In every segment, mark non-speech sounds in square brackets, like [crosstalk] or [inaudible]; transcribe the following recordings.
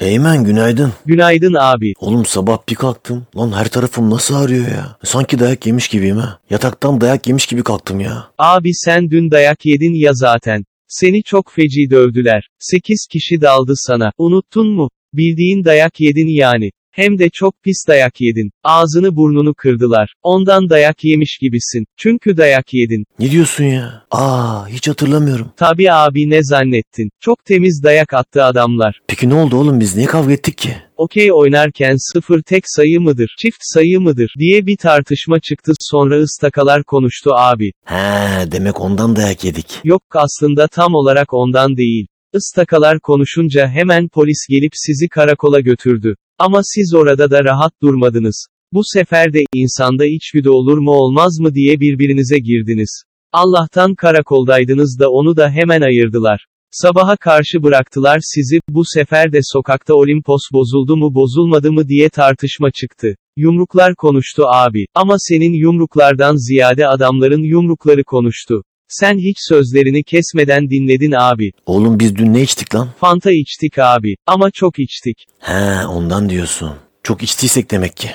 Eymen günaydın. Günaydın abi. Oğlum sabah bir kalktım. Lan her tarafım nasıl ağrıyor ya? Sanki dayak yemiş gibiyim ha. Yataktan dayak yemiş gibi kalktım ya. Abi sen dün dayak yedin ya zaten. Seni çok feci dövdüler. 8 kişi daldı sana. Unuttun mu? Bildiğin dayak yedin yani. Hem de çok pis dayak yedin. Ağzını burnunu kırdılar. Ondan dayak yemiş gibisin. Çünkü dayak yedin. Ne diyorsun ya? Aa hiç hatırlamıyorum. Tabi abi ne zannettin? Çok temiz dayak attı adamlar. Peki ne oldu oğlum biz niye kavga ettik ki? Okey oynarken sıfır tek sayı mıdır, çift sayı mıdır diye bir tartışma çıktı sonra ıstakalar konuştu abi. He demek ondan dayak yedik. Yok aslında tam olarak ondan değil. Istakalar konuşunca hemen polis gelip sizi karakola götürdü. Ama siz orada da rahat durmadınız. Bu sefer de insanda içgüdü olur mu olmaz mı diye birbirinize girdiniz. Allah'tan karakoldaydınız da onu da hemen ayırdılar. Sabaha karşı bıraktılar sizi, bu sefer de sokakta Olimpos bozuldu mu bozulmadı mı diye tartışma çıktı. Yumruklar konuştu abi, ama senin yumruklardan ziyade adamların yumrukları konuştu. Sen hiç sözlerini kesmeden dinledin abi. Oğlum biz dün ne içtik lan? Fanta içtik abi, ama çok içtik. He ondan diyorsun. Çok içtiysek demek ki.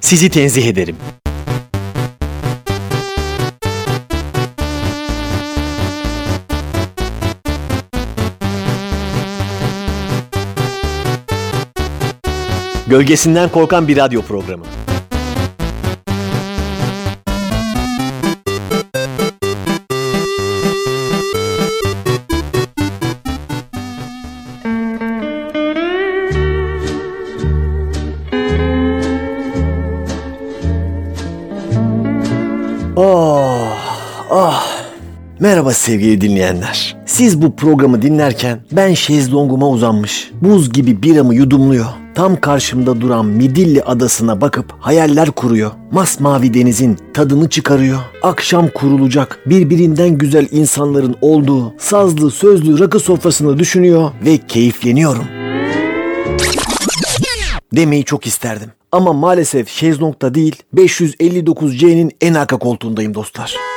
Sizi tenzih ederim. Gölgesinden korkan bir radyo programı. Merhaba sevgili dinleyenler. Siz bu programı dinlerken ben şezlonguma uzanmış, buz gibi biramı yudumluyor. Tam karşımda duran Midilli adasına bakıp hayaller kuruyor. Masmavi denizin tadını çıkarıyor. Akşam kurulacak birbirinden güzel insanların olduğu sazlı sözlü rakı sofrasını düşünüyor ve keyifleniyorum. Demeyi çok isterdim. Ama maalesef şezlongda değil 559C'nin en arka koltuğundayım dostlar.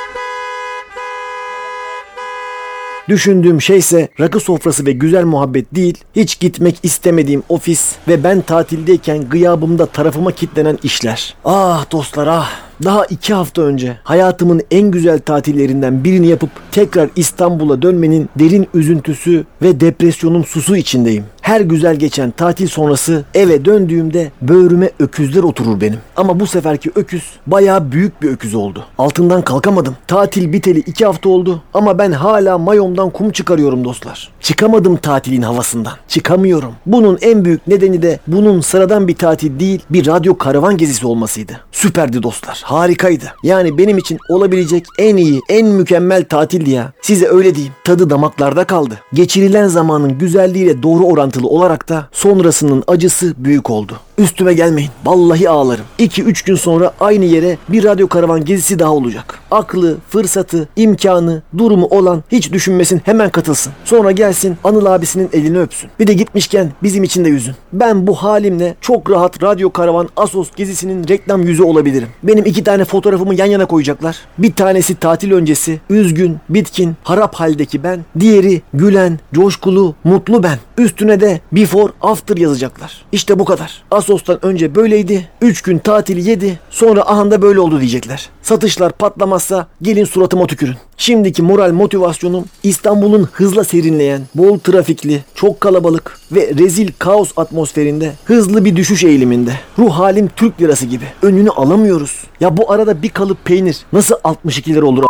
Düşündüğüm şeyse rakı sofrası ve güzel muhabbet değil, hiç gitmek istemediğim ofis ve ben tatildeyken gıyabımda tarafıma kitlenen işler. Ah dostlar ah! Daha iki hafta önce hayatımın en güzel tatillerinden birini yapıp tekrar İstanbul'a dönmenin derin üzüntüsü ve depresyonun susu içindeyim. Her güzel geçen tatil sonrası eve döndüğümde böğrüme öküzler oturur benim. Ama bu seferki öküz bayağı büyük bir öküz oldu. Altından kalkamadım. Tatil biteli iki hafta oldu ama ben hala mayomdan kum çıkarıyorum dostlar. Çıkamadım tatilin havasından. Çıkamıyorum. Bunun en büyük nedeni de bunun sıradan bir tatil değil bir radyo karavan gezisi olmasıydı. Süperdi dostlar. Harikaydı. Yani benim için olabilecek en iyi, en mükemmel tatildi ya. Size öyle diyeyim. Tadı damaklarda kaldı. Geçirilen zamanın güzelliğiyle doğru orantılı olarak da sonrasının acısı büyük oldu. Üstüme gelmeyin. Vallahi ağlarım. 2-3 gün sonra aynı yere bir radyo karavan gezisi daha olacak. Aklı, fırsatı, imkanı, durumu olan hiç düşünmesin hemen katılsın. Sonra gelsin Anıl abisinin elini öpsün. Bir de gitmişken bizim için de yüzün. Ben bu halimle çok rahat radyo karavan Asos gezisinin reklam yüzü olabilirim. Benim iki tane fotoğrafımı yan yana koyacaklar. Bir tanesi tatil öncesi, üzgün, bitkin, harap haldeki ben. Diğeri gülen, coşkulu, mutlu ben. Üstüne de before after yazacaklar. İşte bu kadar. Asos'tan önce böyleydi. 3 gün tatili yedi. Sonra ahanda böyle oldu diyecekler. Satışlar patlamazsa gelin suratıma tükürün. Şimdiki moral motivasyonum İstanbul'un hızla serinleyen, bol trafikli, çok kalabalık ve rezil kaos atmosferinde hızlı bir düşüş eğiliminde. Ruh halim Türk lirası gibi. Önünü alamıyoruz. Ya bu arada bir kalıp peynir nasıl 62 lira olur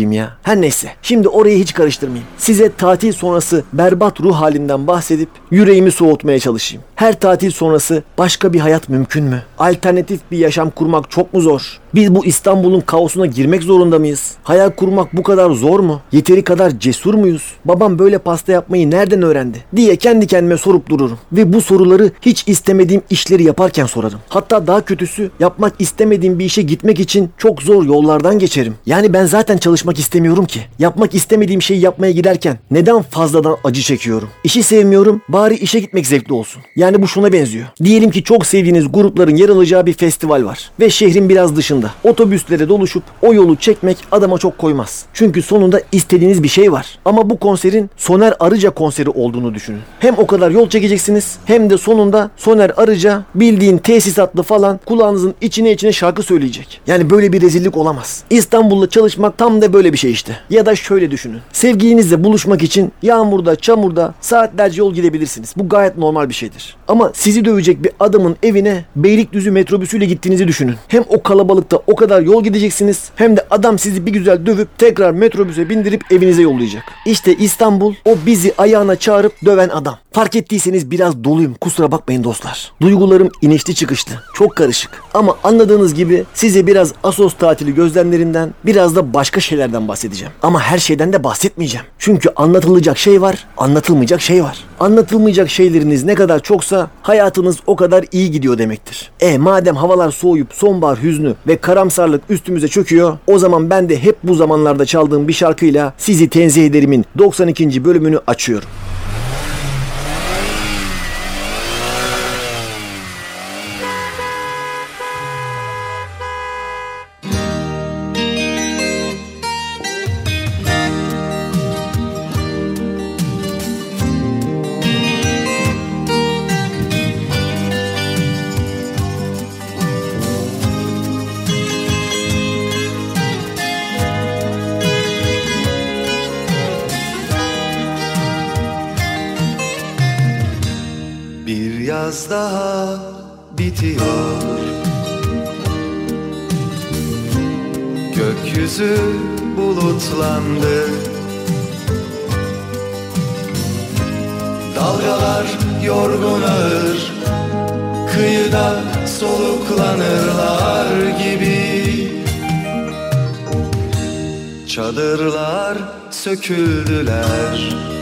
ya. Her neyse. Şimdi orayı hiç karıştırmayayım. Size tatil sonrası berbat ruh halimden bahsedip yüreğimi soğutmaya çalışayım. Her tatil sonrası başka bir hayat mümkün mü? Alternatif bir yaşam kurmak çok mu zor? Biz bu İstanbul'un kaosuna girmek zorunda mıyız? Hayal kurmak bu kadar zor mu? Yeteri kadar cesur muyuz? Babam böyle pasta yapmayı nereden öğrendi? diye kendi kendime sorup dururum. Ve bu soruları hiç istemediğim işleri yaparken sorarım. Hatta daha kötüsü yapmak istemediğim bir işe gitmek için çok zor yollardan geçerim. Yani ben zaten çalışmak istemiyorum ki. Yapmak istemediğim şeyi yapmaya giderken neden fazladan acı çekiyorum? İşi sevmiyorum bari işe gitmek zevkli olsun. Yani bu şuna benziyor. Diyelim ki çok sevdiğiniz grupların yer alacağı bir festival var. Ve şehrin biraz dışında. Otobüslere doluşup o yolu çekmek adama çok koymaz. Çünkü sonunda istediğiniz bir şey var. Ama bu konserin Soner Arıca konseri olduğunu düşünün. Hem o kadar yol çekeceksiniz hem de sonunda Soner Arıca bildiğin tesisatlı falan kulağınızın içine içine şarkı söyleyecek. Yani böyle bir rezillik olamaz. İstanbul'da çalışmak tam da böyle bir şey işte. Ya da şöyle düşünün. Sevgilinizle buluşmak için yağmurda, çamurda saatlerce yol gidebilirsiniz. Bu gayet normal bir şeydir. Ama sizi dövecek bir adamın evine Beylikdüzü metrobüsüyle gittiğinizi düşünün. Hem o kalabalıkta o kadar yol gideceksiniz hem de adam sizi bir güzel dövüp tekrar metrobüse bindirip evinize yollayacak. İşte İstanbul o bizi ayağına çağırıp döven adam. Fark ettiyseniz biraz doluyum kusura bakmayın dostlar. Duygularım inişli çıkıştı. Çok karışık. Ama anladığınız gibi size biraz Asos tatili gözlemlerinden biraz da başka şeylerden bahsedeceğim. Ama her şeyden de bahsetmeyeceğim. Çünkü anlatılacak şey var, anlatılmayacak şey var. Anlatılmayacak şeyleriniz ne kadar çoksa hayatınız o kadar iyi gidiyor demektir. E madem havalar soğuyup sonbahar hüznü ve karamsarlık üstümüze çöküyor, o zaman ben de hep bu zamanlarda çaldığım bir şarkıyla sizi tenzih ederimin 92. bölümünü açıyorum. Bir yaz daha bitiyor. Gökyüzü bulutlandı. Dalgalar yorgun ağır Kıyıda soluklanırlar gibi. Çadırlar söküldüler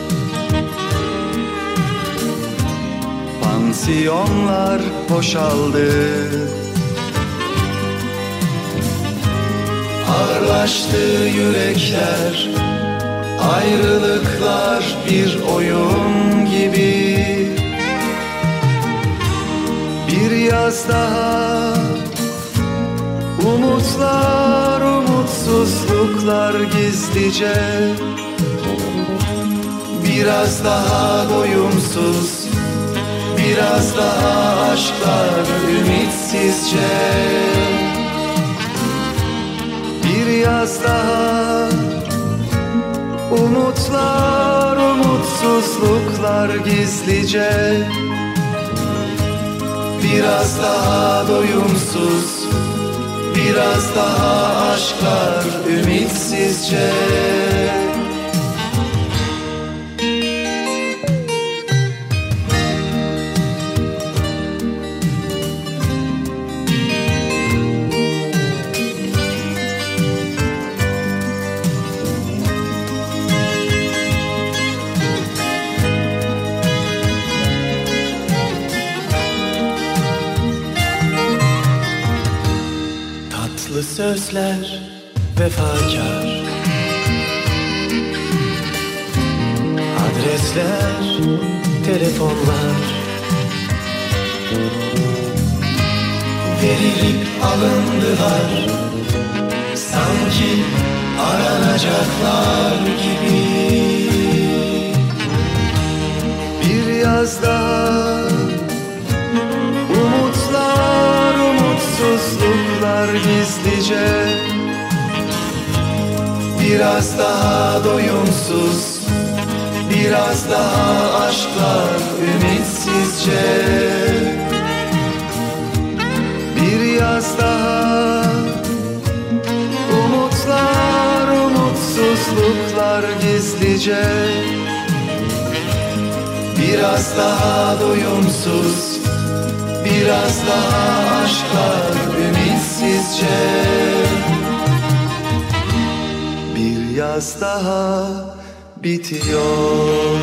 Pansiyonlar boşaldı. Ağırlaştı yürekler Ayrılıklar bir oyun gibi. Bir yaz daha Umutlar, umutsuzluklar gizlice. Biraz daha doyumsuz Biraz daha aşklar ümitsizce. Bir yaz daha Umutlar, umutsuzluklar gizlice. Biraz daha doyumsuz Biraz daha aşklar ümitsizce Sözler vefakar. Adresler, telefonlar. Verilip alındılar. Sanki aranacaklar gibi. Bir yaz umutsuzluklar gizlice Biraz daha doyumsuz Biraz daha aşklar ümitsizce. Bir yaz daha Umutlar, umutsuzluklar gizlice. Biraz daha doyumsuz Biraz daha aşklar ümitsizce Bir yaz daha bitiyor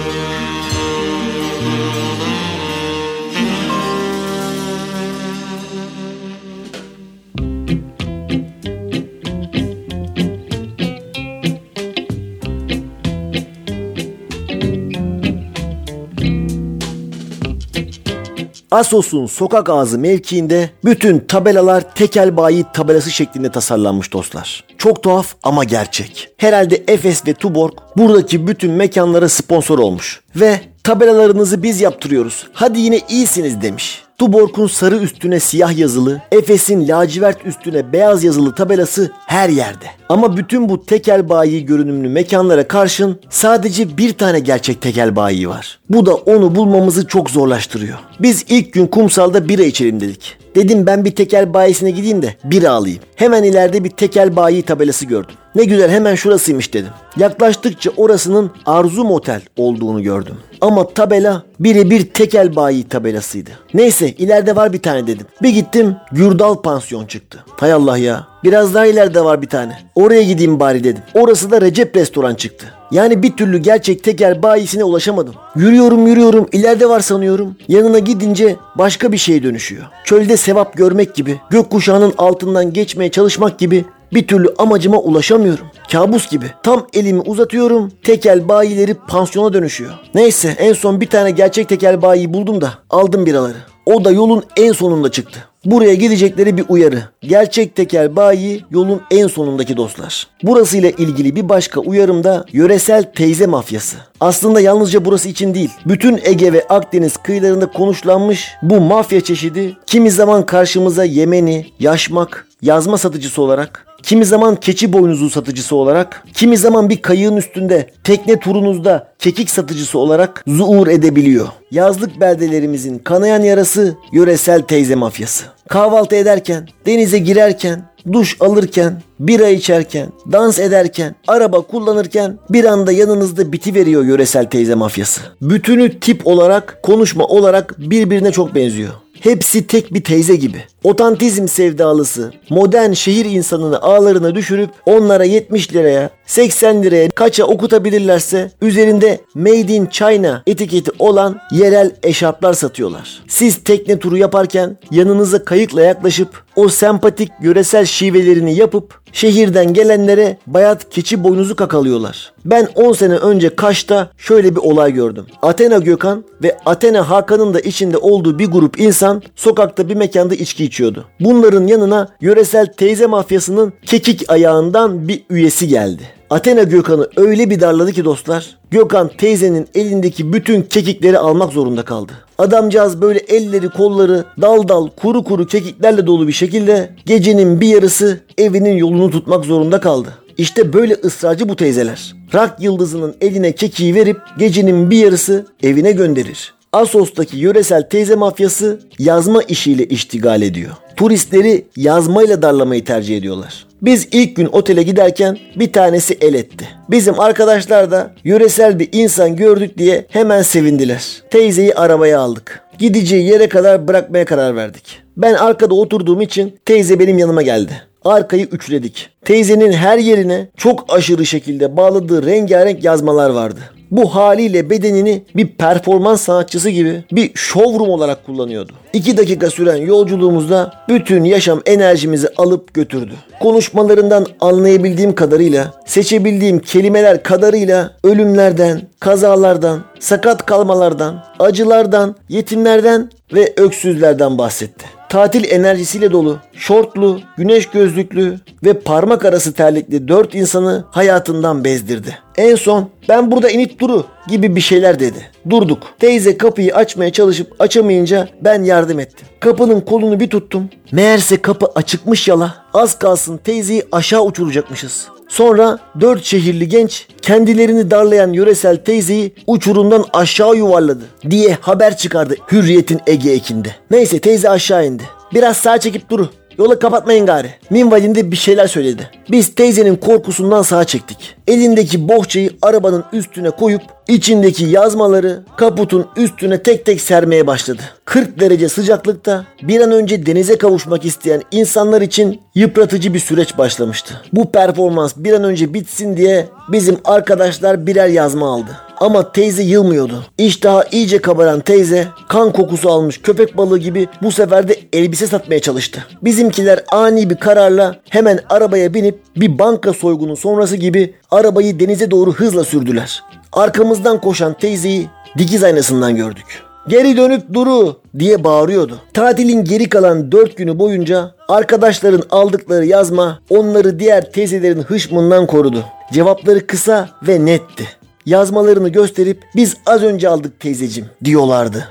Asos'un sokak ağzı mevkiinde bütün tabelalar tekel bayi tabelası şeklinde tasarlanmış dostlar. Çok tuhaf ama gerçek. Herhalde Efes ve Tuborg buradaki bütün mekanlara sponsor olmuş. Ve tabelalarınızı biz yaptırıyoruz. Hadi yine iyisiniz demiş. Tuborg'un sarı üstüne siyah yazılı, Efes'in lacivert üstüne beyaz yazılı tabelası her yerde. Ama bütün bu tekel bayi görünümlü mekanlara karşın sadece bir tane gerçek tekel bayi var. Bu da onu bulmamızı çok zorlaştırıyor. Biz ilk gün kumsalda bira içelim dedik. Dedim ben bir tekel bayisine gideyim de bira alayım. Hemen ileride bir tekel bayi tabelası gördüm. Ne güzel hemen şurasıymış dedim. Yaklaştıkça orasının Arzu Motel olduğunu gördüm. Ama tabela birebir tekel bayi tabelasıydı. Neyse ileride var bir tane dedim. Bir gittim Gürdal Pansiyon çıktı. Hay Allah ya. Biraz daha ileride var bir tane. Oraya gideyim bari dedim. Orası da Recep Restoran çıktı. Yani bir türlü gerçek tekel bayisine ulaşamadım. Yürüyorum yürüyorum ileride var sanıyorum. Yanına gidince başka bir şeye dönüşüyor. Çölde sevap görmek gibi, gökkuşağının altından geçmeye çalışmak gibi bir türlü amacıma ulaşamıyorum. Kabus gibi. Tam elimi uzatıyorum. Tekel bayileri pansiyona dönüşüyor. Neyse en son bir tane gerçek tekel bayi buldum da aldım biraları. O da yolun en sonunda çıktı. Buraya gidecekleri bir uyarı. Gerçek tekel bayi yolun en sonundaki dostlar. Burası ile ilgili bir başka uyarım da yöresel teyze mafyası. Aslında yalnızca burası için değil. Bütün Ege ve Akdeniz kıyılarında konuşlanmış bu mafya çeşidi kimi zaman karşımıza Yemeni, Yaşmak, yazma satıcısı olarak Kimi zaman keçi boynuzu satıcısı olarak, kimi zaman bir kayığın üstünde tekne turunuzda kekik satıcısı olarak zuur edebiliyor. Yazlık beldelerimizin kanayan yarası yöresel teyze mafyası. Kahvaltı ederken, denize girerken, duş alırken, bira içerken, dans ederken, araba kullanırken bir anda yanınızda bitiveriyor yöresel teyze mafyası. Bütünü tip olarak, konuşma olarak birbirine çok benziyor. Hepsi tek bir teyze gibi. Otantizm sevdalısı, modern şehir insanını ağlarına düşürüp onlara 70 liraya, 80 liraya kaça okutabilirlerse üzerinde Made in China etiketi olan yerel eşarplar satıyorlar. Siz tekne turu yaparken yanınıza kayıkla yaklaşıp o sempatik yöresel şivelerini yapıp şehirden gelenlere bayat keçi boynuzu kakalıyorlar. Ben 10 sene önce Kaş'ta şöyle bir olay gördüm. Athena Gökhan ve Athena Hakan'ın da içinde olduğu bir grup insan sokakta bir mekanda içki içiyordu. Bunların yanına yöresel teyze mafyasının kekik ayağından bir üyesi geldi. Athena Gökhan'ı öyle bir darladı ki dostlar. Gökhan teyzenin elindeki bütün kekikleri almak zorunda kaldı. Adamcağız böyle elleri kolları dal dal kuru kuru kekiklerle dolu bir şekilde gecenin bir yarısı evinin yolunu tutmak zorunda kaldı. İşte böyle ısrarcı bu teyzeler. Rak yıldızının eline kekiği verip gecenin bir yarısı evine gönderir. Asos'taki yöresel teyze mafyası yazma işiyle iştigal ediyor. Turistleri yazmayla darlamayı tercih ediyorlar. Biz ilk gün otele giderken bir tanesi el etti. Bizim arkadaşlar da yöresel bir insan gördük diye hemen sevindiler. Teyzeyi arabaya aldık. Gideceği yere kadar bırakmaya karar verdik. Ben arkada oturduğum için teyze benim yanıma geldi. Arkayı üçledik. Teyzenin her yerine çok aşırı şekilde bağladığı rengarenk yazmalar vardı. Bu haliyle bedenini bir performans sanatçısı gibi bir showroom olarak kullanıyordu. 2 dakika süren yolculuğumuzda bütün yaşam enerjimizi alıp götürdü. Konuşmalarından anlayabildiğim kadarıyla, seçebildiğim kelimeler kadarıyla ölümlerden, kazalardan, sakat kalmalardan, acılardan, yetimlerden ve öksüzlerden bahsetti. Tatil enerjisiyle dolu, şortlu, güneş gözlüklü ve parmak arası terlikli dört insanı hayatından bezdirdi. En son ben burada init duru gibi bir şeyler dedi. Durduk. Teyze kapıyı açmaya çalışıp açamayınca ben yardım ettim. Kapının kolunu bir tuttum. Meğerse kapı açıkmış yala. Az kalsın teyzeyi aşağı uçuracakmışız. Sonra dört şehirli genç kendilerini darlayan yöresel teyzeyi uçurumdan aşağı yuvarladı diye haber çıkardı Hürriyet'in Ege ekinde. Neyse teyze aşağı indi. Biraz sağ çekip duru. Yola kapatmayın gari. Minvalinde bir şeyler söyledi. Biz teyzenin korkusundan sağa çektik. Elindeki bohçayı arabanın üstüne koyup içindeki yazmaları kaputun üstüne tek tek sermeye başladı. 40 derece sıcaklıkta bir an önce denize kavuşmak isteyen insanlar için yıpratıcı bir süreç başlamıştı. Bu performans bir an önce bitsin diye bizim arkadaşlar birer yazma aldı. Ama teyze yılmıyordu. İştahı iyice kabaran teyze kan kokusu almış köpek balığı gibi bu sefer de elbise satmaya çalıştı. Bizimkiler ani bir kararla hemen arabaya binip bir banka soygunu sonrası gibi arabayı denize doğru hızla sürdüler. Arkamızdan koşan teyzeyi dikiz aynasından gördük. Geri dönüp duru diye bağırıyordu. Tatilin geri kalan 4 günü boyunca arkadaşların aldıkları yazma onları diğer teyzelerin hışmından korudu. Cevapları kısa ve netti. Yazmalarını gösterip biz az önce aldık teyzecim diyorlardı.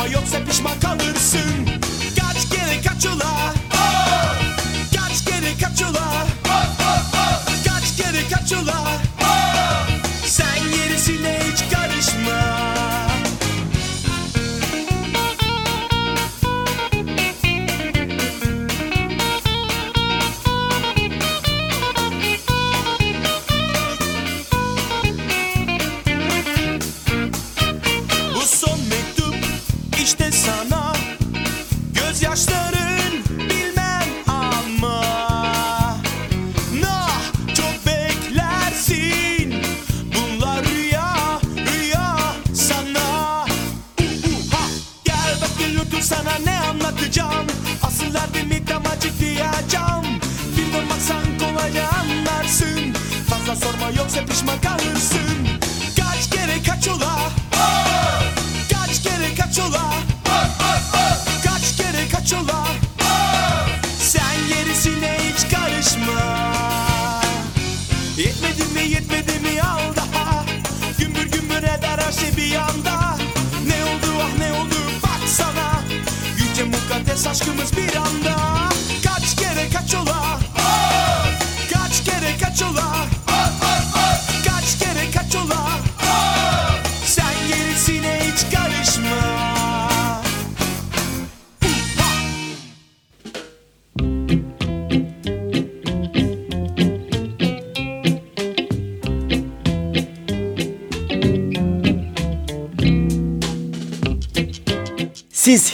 Sorma yoksa pişman kalırsın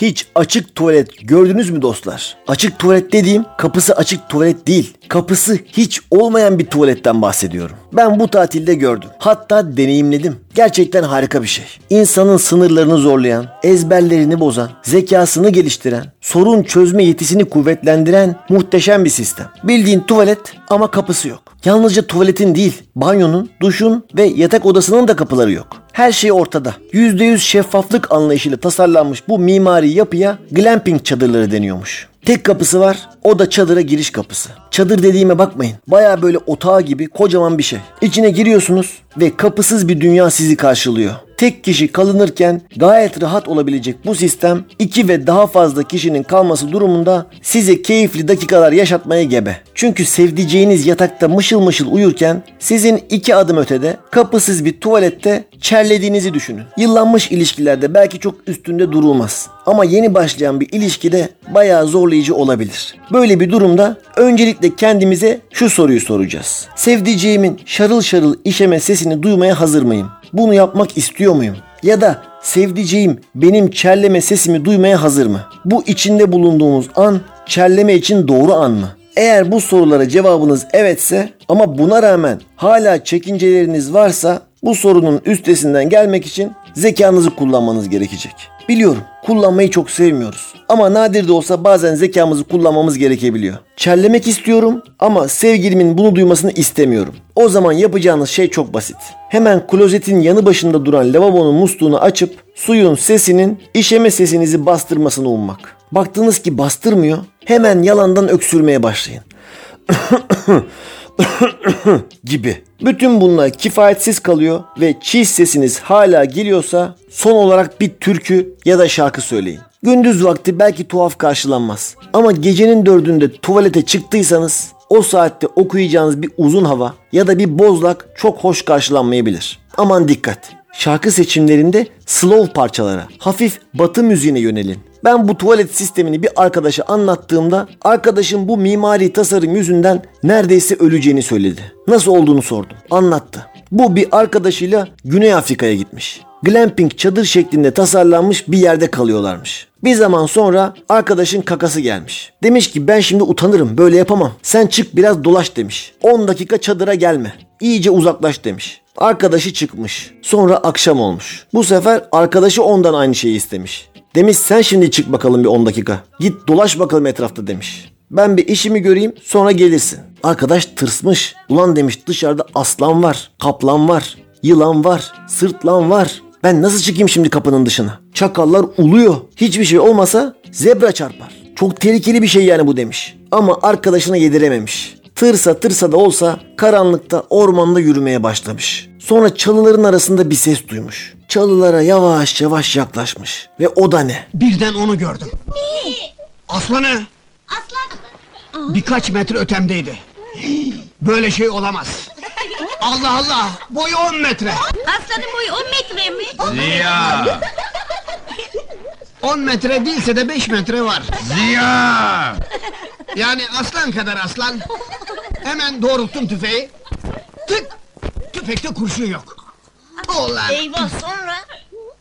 hiç açık tuvalet gördünüz mü dostlar? Açık tuvalet dediğim kapısı açık tuvalet değil. Kapısı hiç olmayan bir tuvaletten bahsediyorum. Ben bu tatilde gördüm. Hatta deneyimledim. Gerçekten harika bir şey. İnsanın sınırlarını zorlayan, ezberlerini bozan, zekasını geliştiren, sorun çözme yetisini kuvvetlendiren muhteşem bir sistem. Bildiğin tuvalet ama kapısı yok. Yalnızca tuvaletin değil, banyonun, duşun ve yatak odasının da kapıları yok. Her şey ortada. %100 şeffaflık anlayışıyla tasarlanmış bu mimari yapıya glamping çadırları deniyormuş. Tek kapısı var. O da çadıra giriş kapısı. Çadır dediğime bakmayın. Baya böyle otağı gibi kocaman bir şey. İçine giriyorsunuz ve kapısız bir dünya sizi karşılıyor. Tek kişi kalınırken gayet rahat olabilecek bu sistem iki ve daha fazla kişinin kalması durumunda size keyifli dakikalar yaşatmaya gebe. Çünkü sevdiceğiniz yatakta mışıl mışıl uyurken sizin iki adım ötede kapısız bir tuvalette çerli ilerlediğinizi düşünün. Yıllanmış ilişkilerde belki çok üstünde durulmaz. Ama yeni başlayan bir ilişkide bayağı zorlayıcı olabilir. Böyle bir durumda öncelikle kendimize şu soruyu soracağız. Sevdiceğimin şarıl şarıl işeme sesini duymaya hazır mıyım? Bunu yapmak istiyor muyum? Ya da sevdiceğim benim çerleme sesimi duymaya hazır mı? Bu içinde bulunduğumuz an çerleme için doğru an mı? Eğer bu sorulara cevabınız evetse ama buna rağmen hala çekinceleriniz varsa bu sorunun üstesinden gelmek için zekanızı kullanmanız gerekecek. Biliyorum kullanmayı çok sevmiyoruz. Ama nadir de olsa bazen zekamızı kullanmamız gerekebiliyor. Çerlemek istiyorum ama sevgilimin bunu duymasını istemiyorum. O zaman yapacağınız şey çok basit. Hemen klozetin yanı başında duran lavabonun musluğunu açıp suyun sesinin işeme sesinizi bastırmasını ummak. Baktınız ki bastırmıyor. Hemen yalandan öksürmeye başlayın. [coughs] [coughs] gibi. Bütün bunlar kifayetsiz kalıyor ve çiğ sesiniz hala geliyorsa son olarak bir türkü ya da şarkı söyleyin. Gündüz vakti belki tuhaf karşılanmaz. Ama gecenin dördünde tuvalete çıktıysanız o saatte okuyacağınız bir uzun hava ya da bir bozlak çok hoş karşılanmayabilir. Aman dikkat. Şarkı seçimlerinde slow parçalara, hafif batı müziğine yönelin. Ben bu tuvalet sistemini bir arkadaşa anlattığımda arkadaşım bu mimari tasarım yüzünden neredeyse öleceğini söyledi. Nasıl olduğunu sordum. Anlattı. Bu bir arkadaşıyla Güney Afrika'ya gitmiş. Glamping çadır şeklinde tasarlanmış bir yerde kalıyorlarmış. Bir zaman sonra arkadaşın kakası gelmiş. Demiş ki ben şimdi utanırım böyle yapamam. Sen çık biraz dolaş demiş. 10 dakika çadıra gelme. İyice uzaklaş demiş. Arkadaşı çıkmış. Sonra akşam olmuş. Bu sefer arkadaşı ondan aynı şeyi istemiş. Demiş sen şimdi çık bakalım bir 10 dakika. Git dolaş bakalım etrafta demiş. Ben bir işimi göreyim sonra gelirsin. Arkadaş tırsmış. Ulan demiş dışarıda aslan var, kaplan var, yılan var, sırtlan var. Ben nasıl çıkayım şimdi kapının dışına? Çakallar uluyor. Hiçbir şey olmasa zebra çarpar. Çok tehlikeli bir şey yani bu demiş. Ama arkadaşına yedirememiş. Tırsa tırsa da olsa karanlıkta ormanda yürümeye başlamış. Sonra çalıların arasında bir ses duymuş. Çalılara yavaş yavaş yaklaşmış. Ve o da ne? Birden onu gördüm. Aslanı Aslan. birkaç metre ötemdeydi. Böyle şey olamaz. Allah Allah boyu 10 metre. Aslanın boyu 10 metre mi? Ziya! 10 metre değilse de 5 metre var. Ziya! Yani aslan kadar aslan. Hemen doğrulttum tüfeği. Tık! Tüfekte kurşun yok. Ulan! Eyvah sonra.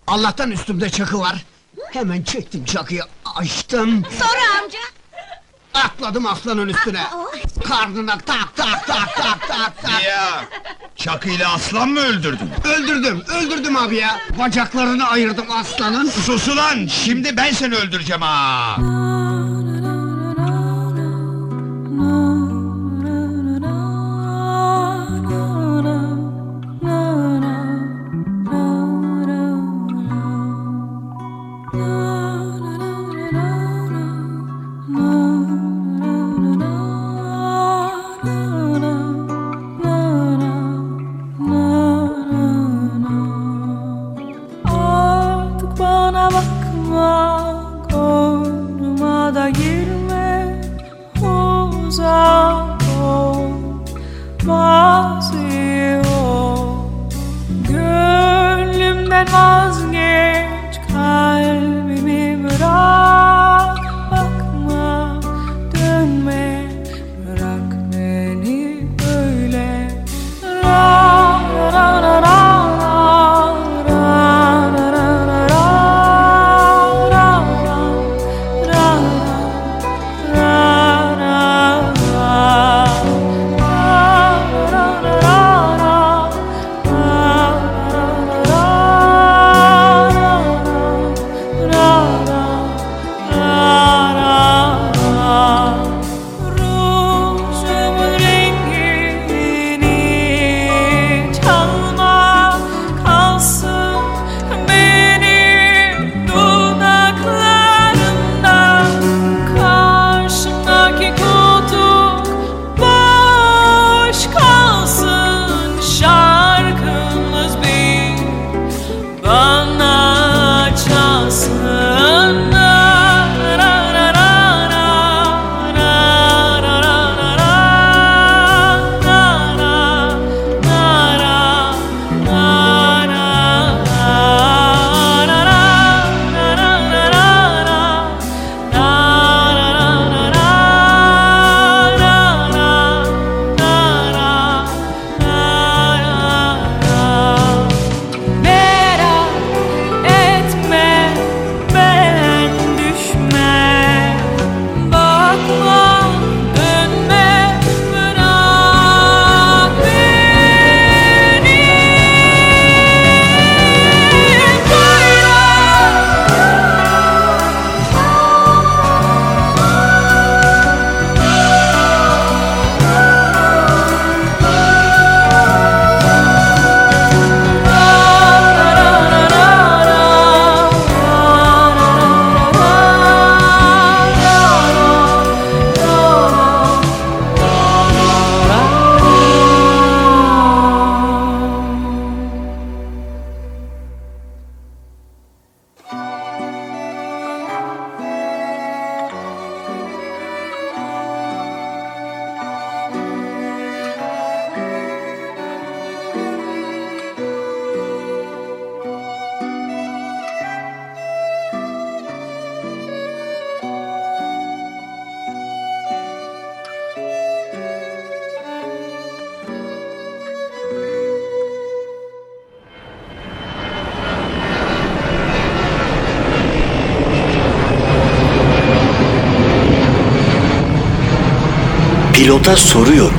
Allah'tan üstümde çakı var. Hemen çektim çakıyı, açtım. Sonra amca. Atladım aslanın üstüne. Karnına tak tak tak tak tak tak. Ziya! Çakıyla aslan mı öldürdün? Öldürdüm, öldürdüm abi ya. Bacaklarını ayırdım aslanın. Sus ulan! Şimdi ben seni öldüreceğim ha! Pilota soruyorum.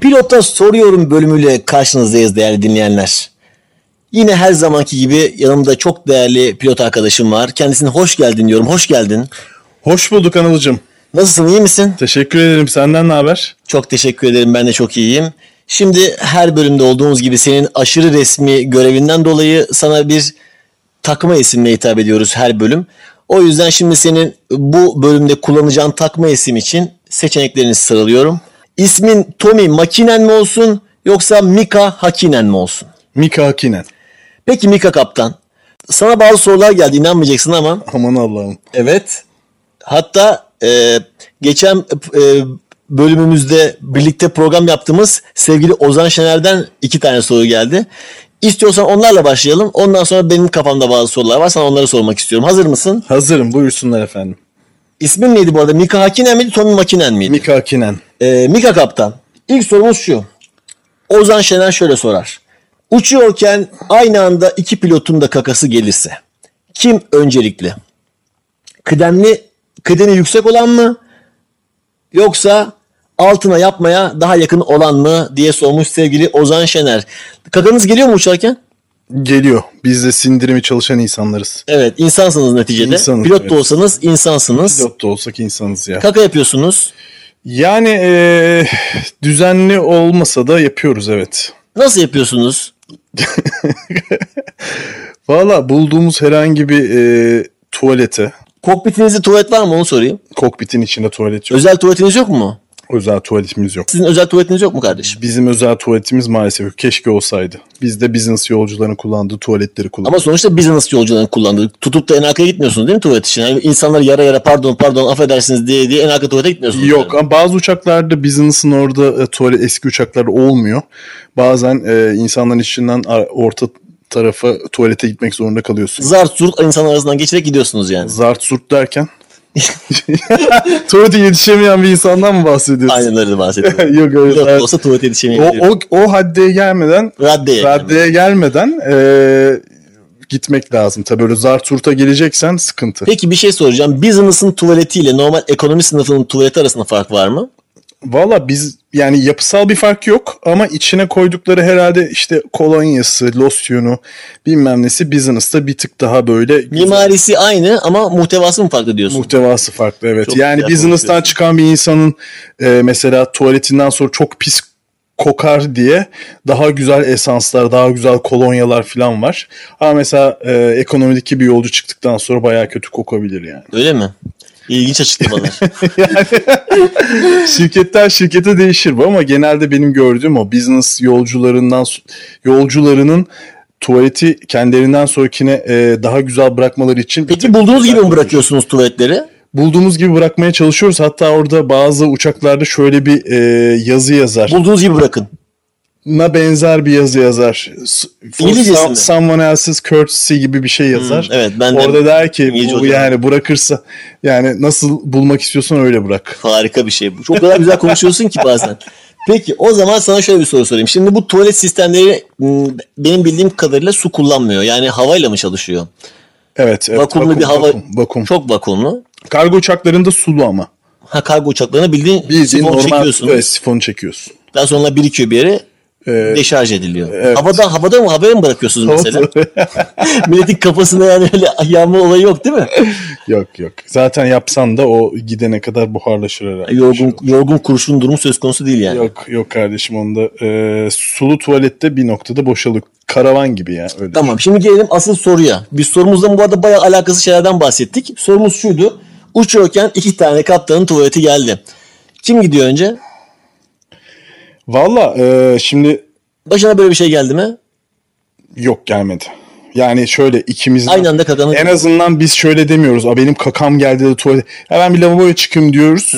Pilota soruyorum bölümüyle karşınızdayız değerli dinleyenler. Yine her zamanki gibi yanımda çok değerli pilot arkadaşım var. Kendisine hoş geldin diyorum. Hoş geldin. Hoş bulduk Anılcım. Nasılsın iyi misin? Teşekkür ederim. Senden ne haber? Çok teşekkür ederim. Ben de çok iyiyim. Şimdi her bölümde olduğumuz gibi senin aşırı resmi görevinden dolayı sana bir takma isimle hitap ediyoruz her bölüm. O yüzden şimdi senin bu bölümde kullanacağın takma isim için seçeneklerini sıralıyorum. İsmin Tommy Makinen mi olsun yoksa Mika Hakinen mi olsun? Mika Hakinen. Peki Mika Kaptan. Sana bazı sorular geldi inanmayacaksın ama Aman Allah'ım. Evet. Hatta e, geçen e, bölümümüzde birlikte program yaptığımız sevgili Ozan Şener'den iki tane soru geldi. İstiyorsan onlarla başlayalım. Ondan sonra benim kafamda bazı sorular var. Sana onları sormak istiyorum. Hazır mısın? Hazırım. Buyursunlar efendim. İsmin neydi bu arada? Mika Hakinen miydi? Tommy Makinen miydi? Mika Hakinen. Ee, Mika Kaptan. İlk sorumuz şu. Ozan Şener şöyle sorar. Uçuyorken aynı anda iki pilotun da kakası gelirse kim öncelikli? Kıdemli, kıdemi yüksek olan mı? Yoksa altına yapmaya daha yakın olan mı diye sormuş sevgili Ozan Şener. Kakanız geliyor mu uçarken? Geliyor. Biz de sindirimi çalışan insanlarız. Evet insansınız neticede. İnsanız, Pilot evet. da olsanız insansınız. Pilot da olsak insanız ya. Kaka yapıyorsunuz. Yani eee, düzenli olmasa da yapıyoruz evet. Nasıl yapıyorsunuz? [laughs] Valla bulduğumuz herhangi bir eee, tuvalete, Kokpitinizde tuvalet var mı onu sorayım. kokpitin içinde tuvalet yok. Özel tuvaletiniz yok mu? Özel tuvaletimiz yok. Sizin özel tuvaletiniz yok mu kardeşim? Bizim özel tuvaletimiz maalesef yok. Keşke olsaydı. Biz de business yolcuların kullandığı tuvaletleri Ama kullanıyoruz. sonuçta business yolcuların kullandığı. Tutup da en arkaya gitmiyorsunuz değil mi tuvalet için? Yani insanlar yara yara pardon pardon affedersiniz diye diye en arka tuvalete gitmiyorsunuz. Yok yani. ama bazı uçaklarda business'ın orada e, tuvalet eski uçaklarda olmuyor. Bazen e, insanların içinden orta tarafa tuvalete gitmek zorunda kalıyorsun. Zart zurt insan arasından geçerek gidiyorsunuz yani. Zart surt derken [laughs] tuvalete yetişemeyen bir insandan mı bahsediyorsun? Aynen öyle bahsediyorum. [laughs] Yok öyle. Zart- olsa tuvalete O, yetişemeyebiliyor. o, o haddeye gelmeden Raddeye. raddeye gelmeden e, gitmek lazım. Tabii öyle zart surta geleceksen sıkıntı. Peki bir şey soracağım. Business'ın tuvaletiyle normal ekonomi sınıfının tuvaleti arasında fark var mı? Valla biz yani yapısal bir fark yok ama içine koydukları herhalde işte kolonyası, losyonu bilmem nesi business'ta bir tık daha böyle güzel. Mimarisi aynı ama muhtevası mı farklı diyorsun? muhtevası farklı evet. Çok yani business'tan çıkan bir insanın e, mesela tuvaletinden sonra çok pis kokar diye daha güzel esanslar, daha güzel kolonyalar falan var. Ama mesela e, ekonomideki bir yolcu çıktıktan sonra bayağı kötü kokabilir yani. Öyle mi? İlginç açıklamalar. [laughs] [laughs] Şirketten şirkete değişir bu ama genelde benim gördüğüm o business yolcularından yolcularının tuvaleti kendilerinden sonrakine e, daha güzel bırakmaları için Peki bulduğunuz gibi mi bırakıyorsunuz tuvaletleri? bulduğumuz gibi bırakmaya çalışıyoruz. Hatta orada bazı uçaklarda şöyle bir e, yazı yazar. Bulduğunuz gibi bırakın. Na benzer bir yazı yazar. İngilizcesi some- mi? someone else's courtesy gibi bir şey yazar. Hmm, evet, ben de Orada der ki İngilizce bu hocam. yani bırakırsa yani nasıl bulmak istiyorsan öyle bırak. [laughs] Harika bir şey bu. Çok kadar güzel konuşuyorsun ki bazen. Peki o zaman sana şöyle bir soru sorayım. Şimdi bu tuvalet sistemleri m, benim bildiğim kadarıyla su kullanmıyor. Yani havayla mı çalışıyor? Evet, evet. Vakumlu vakum, bir hava. Vakum, vakum. Çok vakumlu. Kargo uçaklarında sulu ama. Ha kargo uçaklarına bildiğin, Bildiğin sifon normal çekiyorsun. evet, sifonu çekiyorsun. Daha sonra birikiyor bir yere Ee, deşarj ediliyor. evet. Havada havada mı havaya mı bırakıyorsunuz mesela? [laughs] Milletin kafasında yani öyle yanma olayı yok değil mi? yok yok. Zaten yapsan da o gidene kadar buharlaşır herhalde. Yorgun yorgun kurşun durumu söz konusu değil yani. Yok yok kardeşim onda e, sulu tuvalette bir noktada boşalık. Karavan gibi ya öyle. Tamam şimdi gelelim asıl soruya. Biz sorumuzdan bu arada bayağı alakasız şeylerden bahsettik. Sorumuz şuydu. Uçuyorken iki tane kaptanın tuvaleti geldi. Kim gidiyor önce? Valla e, şimdi Başına böyle bir şey geldi mi? yok gelmedi. Yani şöyle ikimiz Aynı anda kakanın... en azından biz şöyle demiyoruz. A benim kakam geldi de tuvalet. Ya ben bir lavaboya çıkayım diyoruz.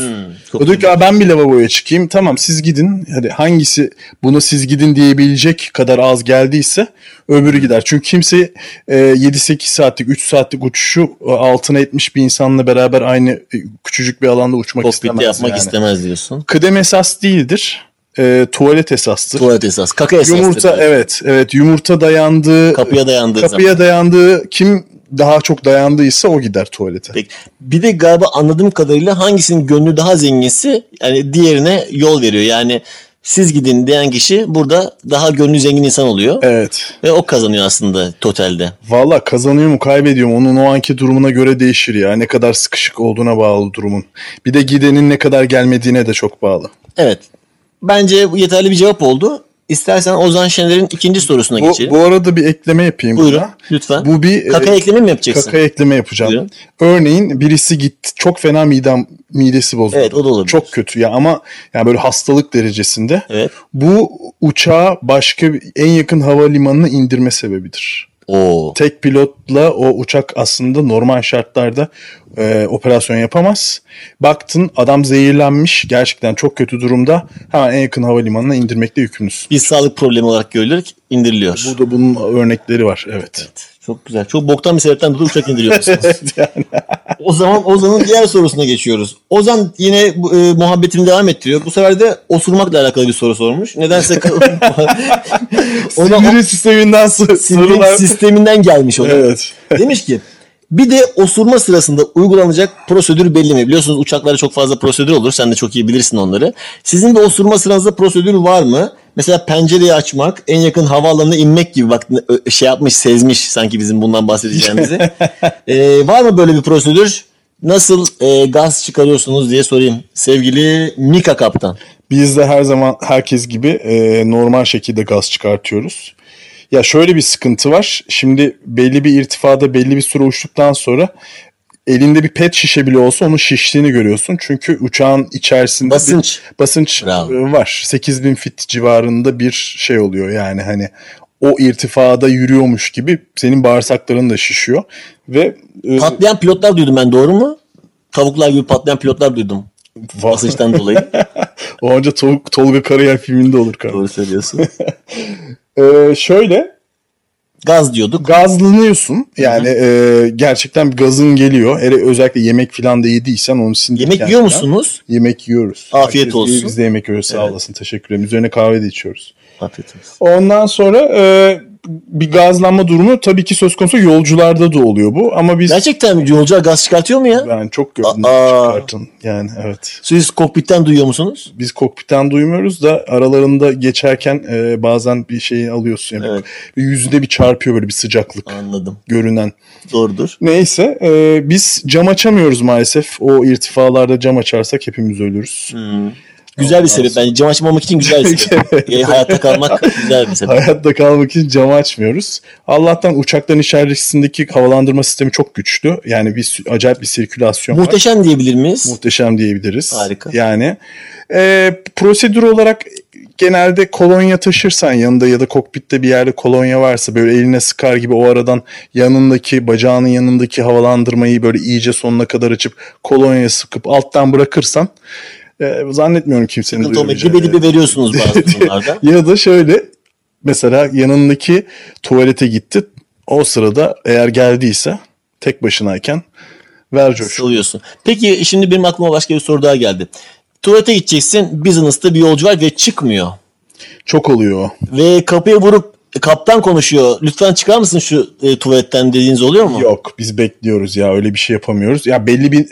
çok o diyor ki "Aa, ben bir lavaboya çıkayım. Tamam siz gidin. Hadi hangisi buna siz gidin diyebilecek kadar az geldiyse öbürü gider. Çünkü kimse e, 7-8 saatlik 3 saatlik uçuşu e, altına etmiş bir insanla beraber aynı e, küçücük bir alanda uçmak Kokpitte istemez. yapmak yani. istemez diyorsun. Kıdem esas değildir. E, tuvalet esastır. Tuvalet esas. Kaka esas. Yumurta evet evet yumurta dayandığı Kapıya dayandığı kapıya dayandığı kim daha çok dayandıysa o gider tuvalete. Peki. Bir de galiba anladığım kadarıyla hangisinin gönlü daha zenginsi yani diğerine yol veriyor. Yani siz gidin diyen kişi burada daha gönlü zengin insan oluyor. Evet. Ve o kazanıyor aslında totalde. Valla kazanıyor mu kaybediyor mu onun o anki durumuna göre değişir ya. Ne kadar sıkışık olduğuna bağlı durumun. Bir de gidenin ne kadar gelmediğine de çok bağlı. Evet. Bence bu yeterli bir cevap oldu. İstersen Ozan Şener'in ikinci sorusuna Bu, geçelim. bu arada bir ekleme yapayım. Buyurun burada. lütfen. Bu bir Kaka e, ekleme mi yapacaksın? Kaka ekleme yapacağım. Buyurun. Örneğin birisi gitti çok fena midem midesi bozuldu. Evet, o da olabilir. Çok kötü ya ama yani böyle hastalık derecesinde. Evet. Bu uçağı başka en yakın havalimanına indirme sebebidir. Oo. Tek pilotla o uçak aslında normal şartlarda e, operasyon yapamaz. Baktın adam zehirlenmiş gerçekten çok kötü durumda hemen en yakın havalimanına indirmekle yükümlüsün. Bir sağlık problemi olarak görülür indiriliyor. Burada bunun örnekleri var evet. Çok güzel. Çok boktan bir sebepten dolayı uçak indiriyorsunuz. [laughs] O zaman Ozan'ın diğer sorusuna geçiyoruz. Ozan yine e, muhabbetini devam ettiriyor. Bu sefer de osurmakla alakalı bir soru sormuş. Nedense [laughs] ona Sinir sisteminden sorular. sisteminden gelmiş o. da. Evet. Demiş ki bir de osurma sırasında uygulanacak prosedür belli mi? Biliyorsunuz uçaklarda çok fazla prosedür olur. Sen de çok iyi bilirsin onları. Sizin de osurma sırasında prosedür var mı? Mesela pencereyi açmak, en yakın havaalanına inmek gibi bak şey yapmış, sezmiş sanki bizim bundan bahsedeceğimizi. [laughs] Ee, var mı böyle bir prosedür? Nasıl e, gaz çıkarıyorsunuz diye sorayım. Sevgili Mika Kaptan. Biz de her zaman herkes gibi e, normal şekilde gaz çıkartıyoruz. Ya şöyle bir sıkıntı var. Şimdi belli bir irtifada belli bir süre uçtuktan sonra elinde bir pet şişe bile olsa onun şiştiğini görüyorsun. Çünkü uçağın içerisinde bir Basınç. basınç Bravo. e, var. 8000 fit civarında bir şey oluyor yani hani o irtifada yürüyormuş gibi senin bağırsakların da şişiyor ve e, Patlayan pilotlar duydum ben doğru mu? Tavuklar gibi patlayan pilotlar duydum. Basınçtan dolayı. [laughs] o anca Tol- Tolga Karayel filminde olur kardeşim. doğru söylüyorsun. [laughs] Ee, şöyle Gaz diyorduk. gazlanıyorsun. Yani e, gerçekten gazın geliyor. Hele özellikle yemek falan da yediysen onu sindirirken Yemek yiyor falan. musunuz? Yemek yiyoruz. Afiyet Herkes olsun. yiyor, Biz de yemek yiyoruz. Sağ olasın. Teşekkür ederim. Üzerine kahve de içiyoruz. Afiyet olsun. Ondan sonra e, bir gazlanma durumu tabii ki söz konusu yolcularda da oluyor bu. Ama biz Gerçekten mi? Yolcular gaz çıkartıyor mu ya? ben çok gördüm Aa. çıkartın. Yani evet. Siz kokpitten duyuyor musunuz? Biz kokpitten duymuyoruz da aralarında geçerken e, bazen bir şeyi alıyorsun. Yani Evet. bir yüzünde bir çarpıyor böyle bir sıcaklık Anladım. görünen. Doğrudur. Neyse e, biz cam açamıyoruz maalesef. O irtifalarda cam açarsak hepimiz ölürüz. Güzel bir sebep. Bence cam açmamak için güzel bir sebep. [laughs] E, hayatta kalmak güzel bir sebep. Hayatta kalmak için camı açmıyoruz. Allah'tan uçakların içerisindeki havalandırma sistemi çok güçlü. Yani bir acayip bir sirkülasyon var. Muhteşem diyebilir miyiz? Muhteşem diyebiliriz. Harika. Yani e, prosedür olarak genelde kolonya taşırsan yanında ya da kokpitte bir yerde kolonya varsa böyle eline sıkar gibi o aradan yanındaki bacağının yanındaki havalandırmayı böyle iyice sonuna kadar açıp kolonya sıkıp alttan bırakırsan e, zannetmiyorum kimsenin Sıkıntı dibe dibe veriyorsunuz bazı [laughs] durumlarda. Ya da şöyle mesela yanındaki tuvalete gitti. O sırada eğer geldiyse tek başınayken ver coşku. Salıyorsun. Peki şimdi benim aklıma başka bir soru daha geldi. Tuvalete gideceksin. Business'ta bir yolcu var ve çıkmıyor. Çok oluyor. Ve kapıya vurup kaptan konuşuyor. Lütfen çıkar mısın şu e, tuvaletten dediğiniz oluyor mu? Yok biz bekliyoruz ya öyle bir şey yapamıyoruz. Ya belli bir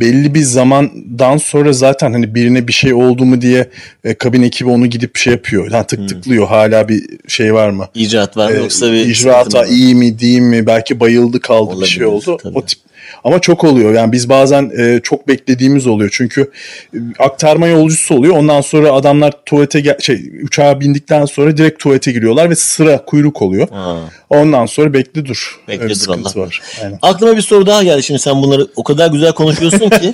belli bir zamandan sonra zaten hani birine bir şey oldu mu diye e, kabin ekibi onu gidip şey yapıyor. Yani tık tıklıyor hala bir şey var mı? İcraat var mı Ee, yoksa bir var? iyi mi değil mi belki bayıldı kaldı bir şey Olabilir, oldu. tabii. O tip ama çok oluyor. Yani biz bazen e, çok beklediğimiz oluyor. Çünkü e, aktarma yolcusu oluyor. Ondan sonra adamlar tuvalete gel- şey uçağa bindikten sonra direkt tuvalete giriyorlar ve sıra kuyruk oluyor. Ha. Ondan sonra bekle dur. Bekle Öyle dur, sıkıntı Allah var. Aynen. Aklıma bir soru daha geldi. Şimdi sen bunları o kadar güzel konuşuyorsun ki.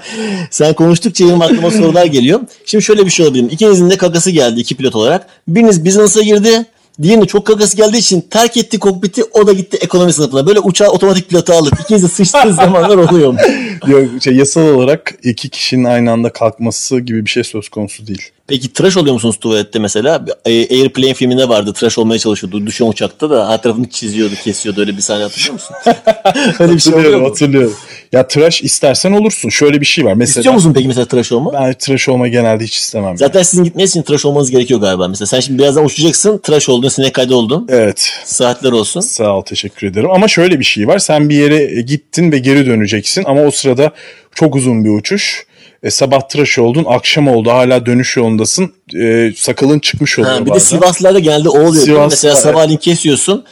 [laughs] sen konuştukça benim aklıma sorular geliyor. Şimdi şöyle bir şey olabilir. İkinizin de kakası geldi iki pilot olarak. Biriniz business'a girdi. Diğerinin çok kakası geldiği için terk etti kokpiti. O da gitti ekonomi sınıfına. Böyle uçağı otomatik pilota alıp ikiniz de sıçtığı [laughs] zamanlar oluyor mu? Yok, şey, yasal olarak iki kişinin aynı anda kalkması gibi bir şey söz konusu değil. Peki tıraş oluyor musunuz tuvalette mesela? E, Airplane filminde vardı. Tıraş olmaya çalışıyordu. Düşen uçakta da her tarafını çiziyordu, kesiyordu. Öyle bir sahne hatırlıyor musun? Öyle bir şey oluyor Hatırlıyorum hatırlıyorum. Ya tıraş istersen olursun. Şöyle bir şey var. Mesela İstiyor musun peki mesela tıraş olma? Ben tıraş olma genelde hiç istemem. Zaten sizin gitmeniz için tıraş olmanız gerekiyor galiba. Mesela sen şimdi birazdan uçacaksın. Tıraş oldun, sinek kaydı oldun. Evet. Saatler olsun. Sağ ol teşekkür ederim. Ama şöyle bir şey var. Sen bir yere gittin ve geri döneceksin ama o sırada çok uzun bir uçuş. E, sabah tıraş oldun, akşam oldu hala dönüş yolundasın. E, sakalın çıkmış oluyor Ha, bir de bazen. Sivaslılarda genelde o oluyor. Sivaslılar, mesela evet. sabahleyin kesiyorsun.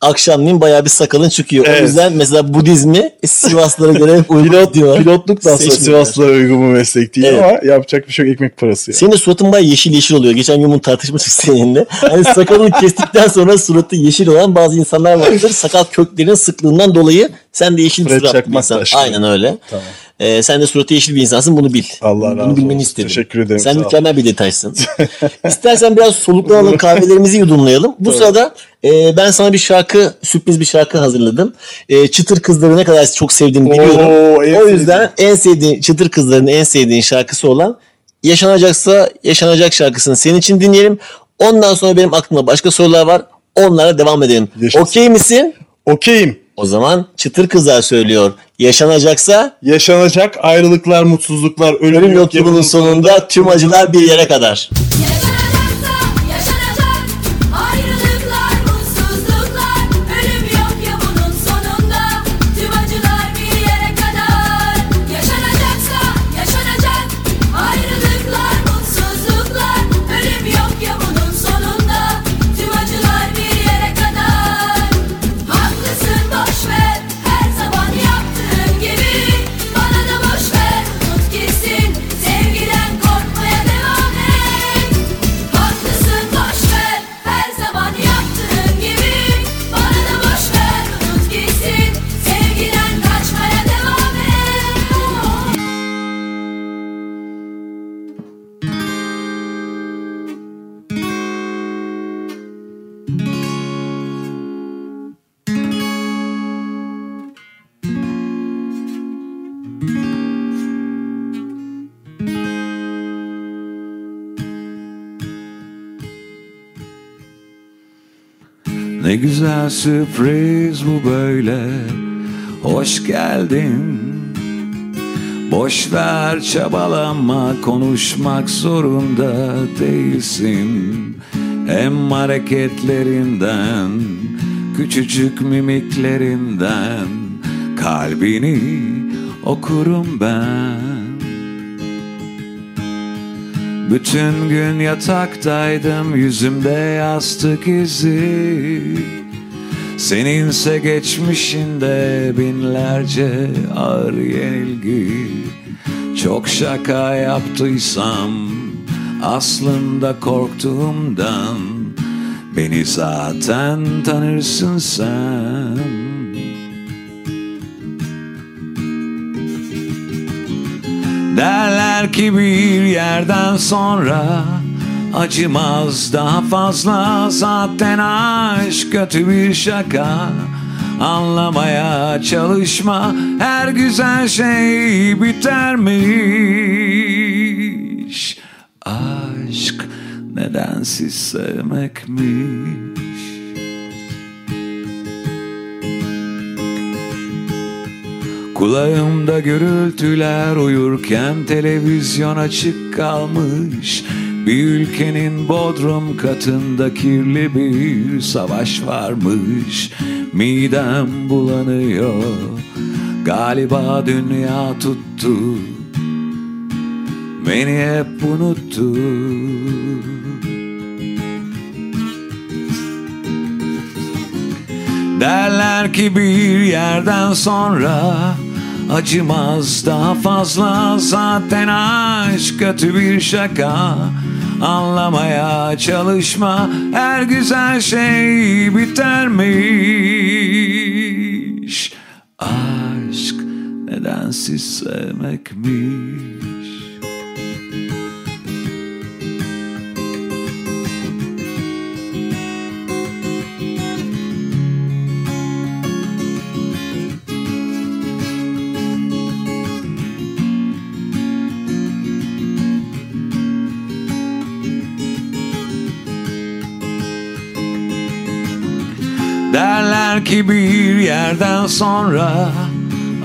Akşamleyin bayağı bir sakalın çıkıyor. O Evet. yüzden mesela Budizmi Sivaslılara göre [laughs] hep uygun Pilot, diyor. pilotluk da aslında. Sivaslılara uygun bir meslek değil Evet. ama yapacak bir şey yok ekmek parası. Yani. Senin de suratın bayağı yeşil yeşil oluyor. Geçen gün bunu tartışmıştık [laughs] seninle. Hani sakalını kestikten sonra suratı yeşil olan bazı insanlar vardır. Sakal köklerinin sıklığından dolayı sen de yeşil Fred surat bir insan. taşlı. Aynen öyle. Tamam. Ee, sen de suratı yeşil bir insansın bunu bil. Allah razı Bunu bilmeni olsun. istedim. Teşekkür ederim, Sen mükemmel bir detaysın. [laughs] İstersen biraz soluklanalım kahvelerimizi yudumlayalım. Bu sırada e, ben sana bir şarkı, sürpriz bir şarkı hazırladım. E, çıtır kızları ne kadar çok sevdiğini biliyorum. Oo, o yüzden en sevdiğin, çıtır kızların en sevdiğin şarkısı olan Yaşanacaksa Yaşanacak şarkısını senin için dinleyelim. Ondan sonra benim aklımda başka sorular var. Onlara devam edelim. Okey misin? Okeyim. O zaman çıtır kızlar söylüyor. Yaşanacaksa Yaşanacak ayrılıklar, mutsuzluklar, ölüm, ölüm yok yolculuğunun yolun sonunda tüm acılar bir yere kadar. Yaşanacaksa Ne güzel sürpriz bu böyle. Hoş geldin. Boş ver çabalama konuşmak zorunda değilsin. Hem hareketlerinden Küçücük mimiklerinden Kalbini okurum ben bütün gün yataktaydım yüzümde yastık izi. Seninse geçmişinde binlerce ağır yenilgi. Çok şaka yaptıysam aslında korktuğumdan Beni zaten tanırsın sen Derler ki bir yerden sonra acımaz daha fazla. Zaten aşk kötü bir şaka. Anlamaya çalışma her güzel şey bitermiş. Aşk nedensiz sevmekmiş Kulağımda gürültüler uyurken televizyon açık kalmış. Bir ülkenin bodrum katında kirli bir savaş varmış. Midem bulanıyor. Galiba dünya tuttu. Beni hep unuttu. Derler ki bir yerden sonra acımaz daha fazla zaten aşk kötü bir şaka. Anlamaya çalışma her güzel şey bitermiş. Aşk nedensiz sevmekmiş Derler ki bir yerden sonra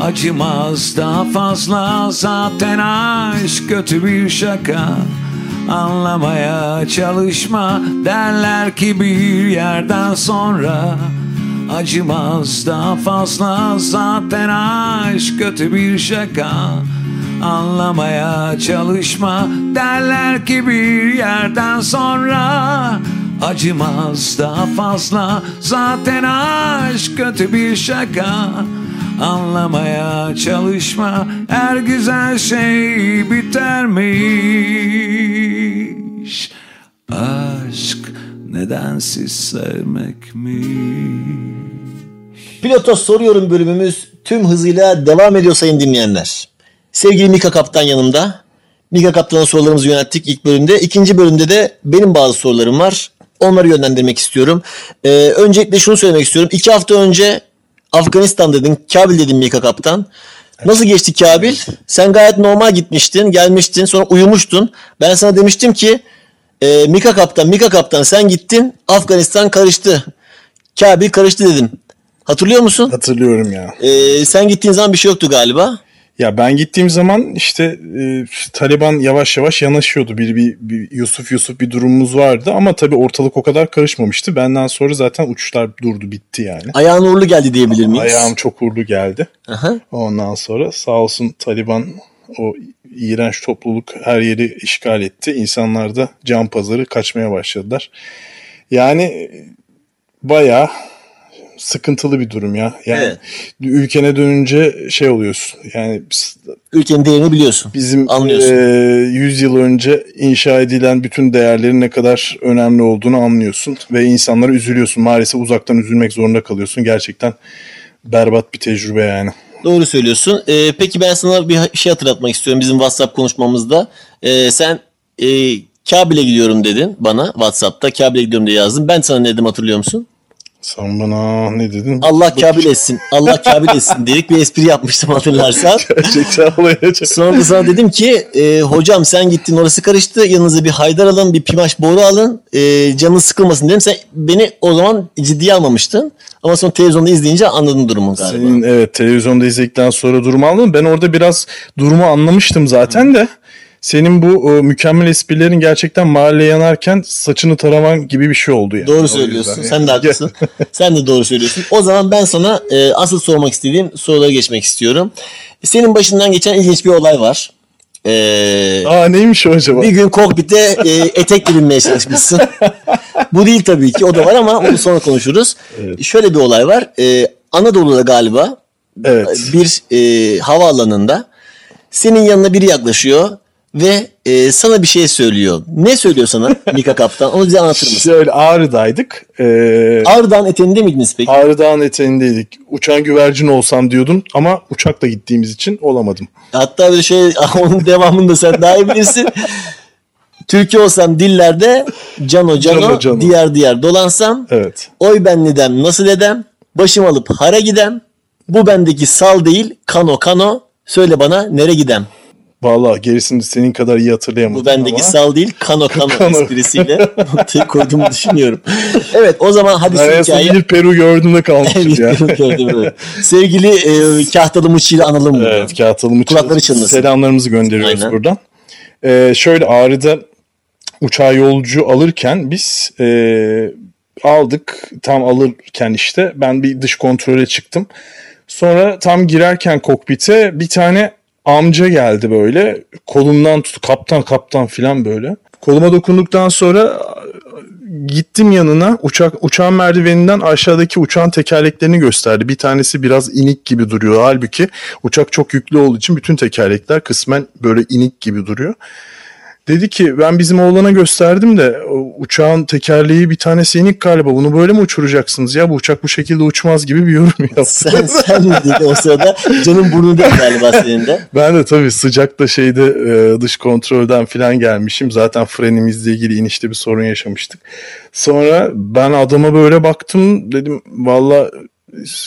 Acımaz daha fazla. Zaten aşk kötü bir şaka. Anlamaya çalışma. Derler ki bir yerden sonra Acımaz daha fazla. Zaten aşk kötü bir şaka. Anlamaya çalışma. Derler ki bir yerden sonra Acımaz daha fazla. Zaten aşk kötü bir şaka. Anlamaya çalışma. Her güzel şey bitermiş. Aşk nedensiz sevmekmiş. Pilota soruyorum bölümümüz tüm hızıyla devam ediyor sayın dinleyenler. Sevgili Mika Kaptan yanımda. Mika Kaptan'a sorularımızı yönelttik ilk bölümde. İkinci bölümde de benim bazı sorularım var. Onları yönlendirmek istiyorum. Ee, öncelikle şunu söylemek istiyorum. İki hafta önce Afganistan dedin, Kabil dedin Mika Kaptan. Nasıl geçti Kabil? Sen gayet normal gitmiştin, gelmiştin, sonra uyumuştun. Ben sana demiştim ki e, Mika Kaptan, Mika Kaptan sen gittin, Afganistan karıştı. Kabil karıştı dedim. Hatırlıyor musun? Hatırlıyorum ya. Ee, sen gittiğin zaman bir şey yoktu galiba. Ya ben gittiğim zaman işte e, Taliban yavaş yavaş yanaşıyordu. Bir, bir, bir Yusuf Yusuf bir durumumuz vardı ama tabii ortalık o kadar karışmamıştı. Benden sonra zaten uçuşlar durdu bitti yani. Ayağın uğurlu geldi diyebilir miyiz? Ayağım çok uğurlu geldi. Aha. Ondan sonra sağ olsun Taliban o iğrenç topluluk her yeri işgal etti. İnsanlar da can pazarı kaçmaya başladılar. Yani bayağı sıkıntılı bir durum ya. Yani Evet. ülkene dönünce şey oluyorsun. Yani Ülkenin değerini biliyorsun. bizim Anlıyorsun. e, 100 yıl önce inşa edilen bütün değerlerin ne kadar önemli olduğunu anlıyorsun ve insanlara üzülüyorsun. Maalesef uzaktan üzülmek zorunda kalıyorsun. Gerçekten berbat bir tecrübe yani. Doğru söylüyorsun. Ee, peki ben sana bir şey hatırlatmak istiyorum bizim WhatsApp konuşmamızda. Ee, sen e, Kabil'e gidiyorum dedin bana WhatsApp'ta. Kabil'e gidiyorum diye yazdın. Ben sana ne dedim hatırlıyor musun? Sen bana ne dedin? Allah Kabil etsin. Allah Kabil etsin diyerek bir espri yapmıştım hatırlarsan. [laughs] Gerçekten olayacak. Sonra da sana dedim ki e, hocam sen gittin orası karıştı. Yanınıza bir haydar alın, bir pimaş boru alın. E, canın sıkılmasın dedim. Sen beni o zaman ciddiye almamıştın. Ama sonra televizyonda izleyince anladın durumu galiba. Senin evet televizyonda izledikten sonra durumu anladım. Ben orada biraz durumu anlamıştım zaten de. Senin bu e, mükemmel esprilerin gerçekten mahalle yanarken saçını taraman gibi bir şey oldu yani. Doğru söylüyorsun. yani. [laughs] Sen de haklısın. Sen de doğru söylüyorsun. O zaman ben sana e, asıl sormak istediğim sorulara geçmek istiyorum. Senin başından geçen ilginç bir olay var. E, Aa neymiş o acaba? bir gün kokpite e, etekle binmeye çalışmışsın. [laughs] Bu değil tabii ki. O da var ama onu sonra konuşuruz. Şöyle bir olay var. E, Anadolu'da galiba Evet. bir e, havaalanında senin yanına biri yaklaşıyor ve e, sana bir şey söylüyor. Ne söylüyor sana [laughs] Mika Kaptan? Onu bize anlatır mısın? Şöyle Ağrı'daydık. Ee, Ağrı'dan eteğinde miydiniz peki? Ağrı Dağı'nın eteğindeydik. Uçan güvercin olsam diyordum ama uçakla gittiğimiz için olamadım. Hatta böyle şey [laughs] onun devamını da sen daha iyi bilirsin. [laughs] Türkiye olsam dillerde cano cano, Cano cano. diğer diğer dolansam Evet. oy ben nedem nasıl edem başım alıp hara gidem bu bendeki sal değil kano kano söyle bana nere gidem Vallahi gerisini senin kadar iyi hatırlayamadım bu bendeki ama. sal değil kano kano, [laughs] Kano. esprisiyle noktayı koyduğumu düşünüyorum. [laughs] Evet o zaman hadi Ben şu en son hikaye bir Peru gördüğümde kalmışım ya. Gördüm, evet. Sevgili e, Kahtalı Muçi ile analım bunu. Evet kağıtalım için Kulakları çınlasın. selamlarımızı gönderiyoruz Aynen. buradan. Ee, şöyle Ağrı'da uçağa yolcu alırken biz e, aldık tam alırken işte ben bir dış kontrole çıktım. Sonra tam girerken kokpite bir tane amca geldi böyle kolumdan tut kaptan kaptan filan böyle. Koluma dokunduktan sonra gittim yanına uçak uçağın merdiveninden aşağıdaki uçağın tekerleklerini gösterdi. Bir tanesi biraz inik gibi duruyor. Halbuki uçak çok yüklü olduğu için bütün tekerlekler kısmen böyle inik gibi duruyor. Dedi ki ben bizim oğlana gösterdim de uçağın tekerleği bir tanesi inik galiba bunu böyle mi uçuracaksınız ya bu uçak bu şekilde uçmaz gibi bir yorum [laughs] yaptı. Sen, sen mi dedin o sırada? Canın burnunda galiba senin de. [laughs] Ben de tabii sıcakta şeyde e, dış kontrolden falan gelmişim. Zaten frenimizle ilgili inişte bir sorun yaşamıştık. Sonra ben adama böyle baktım dedim valla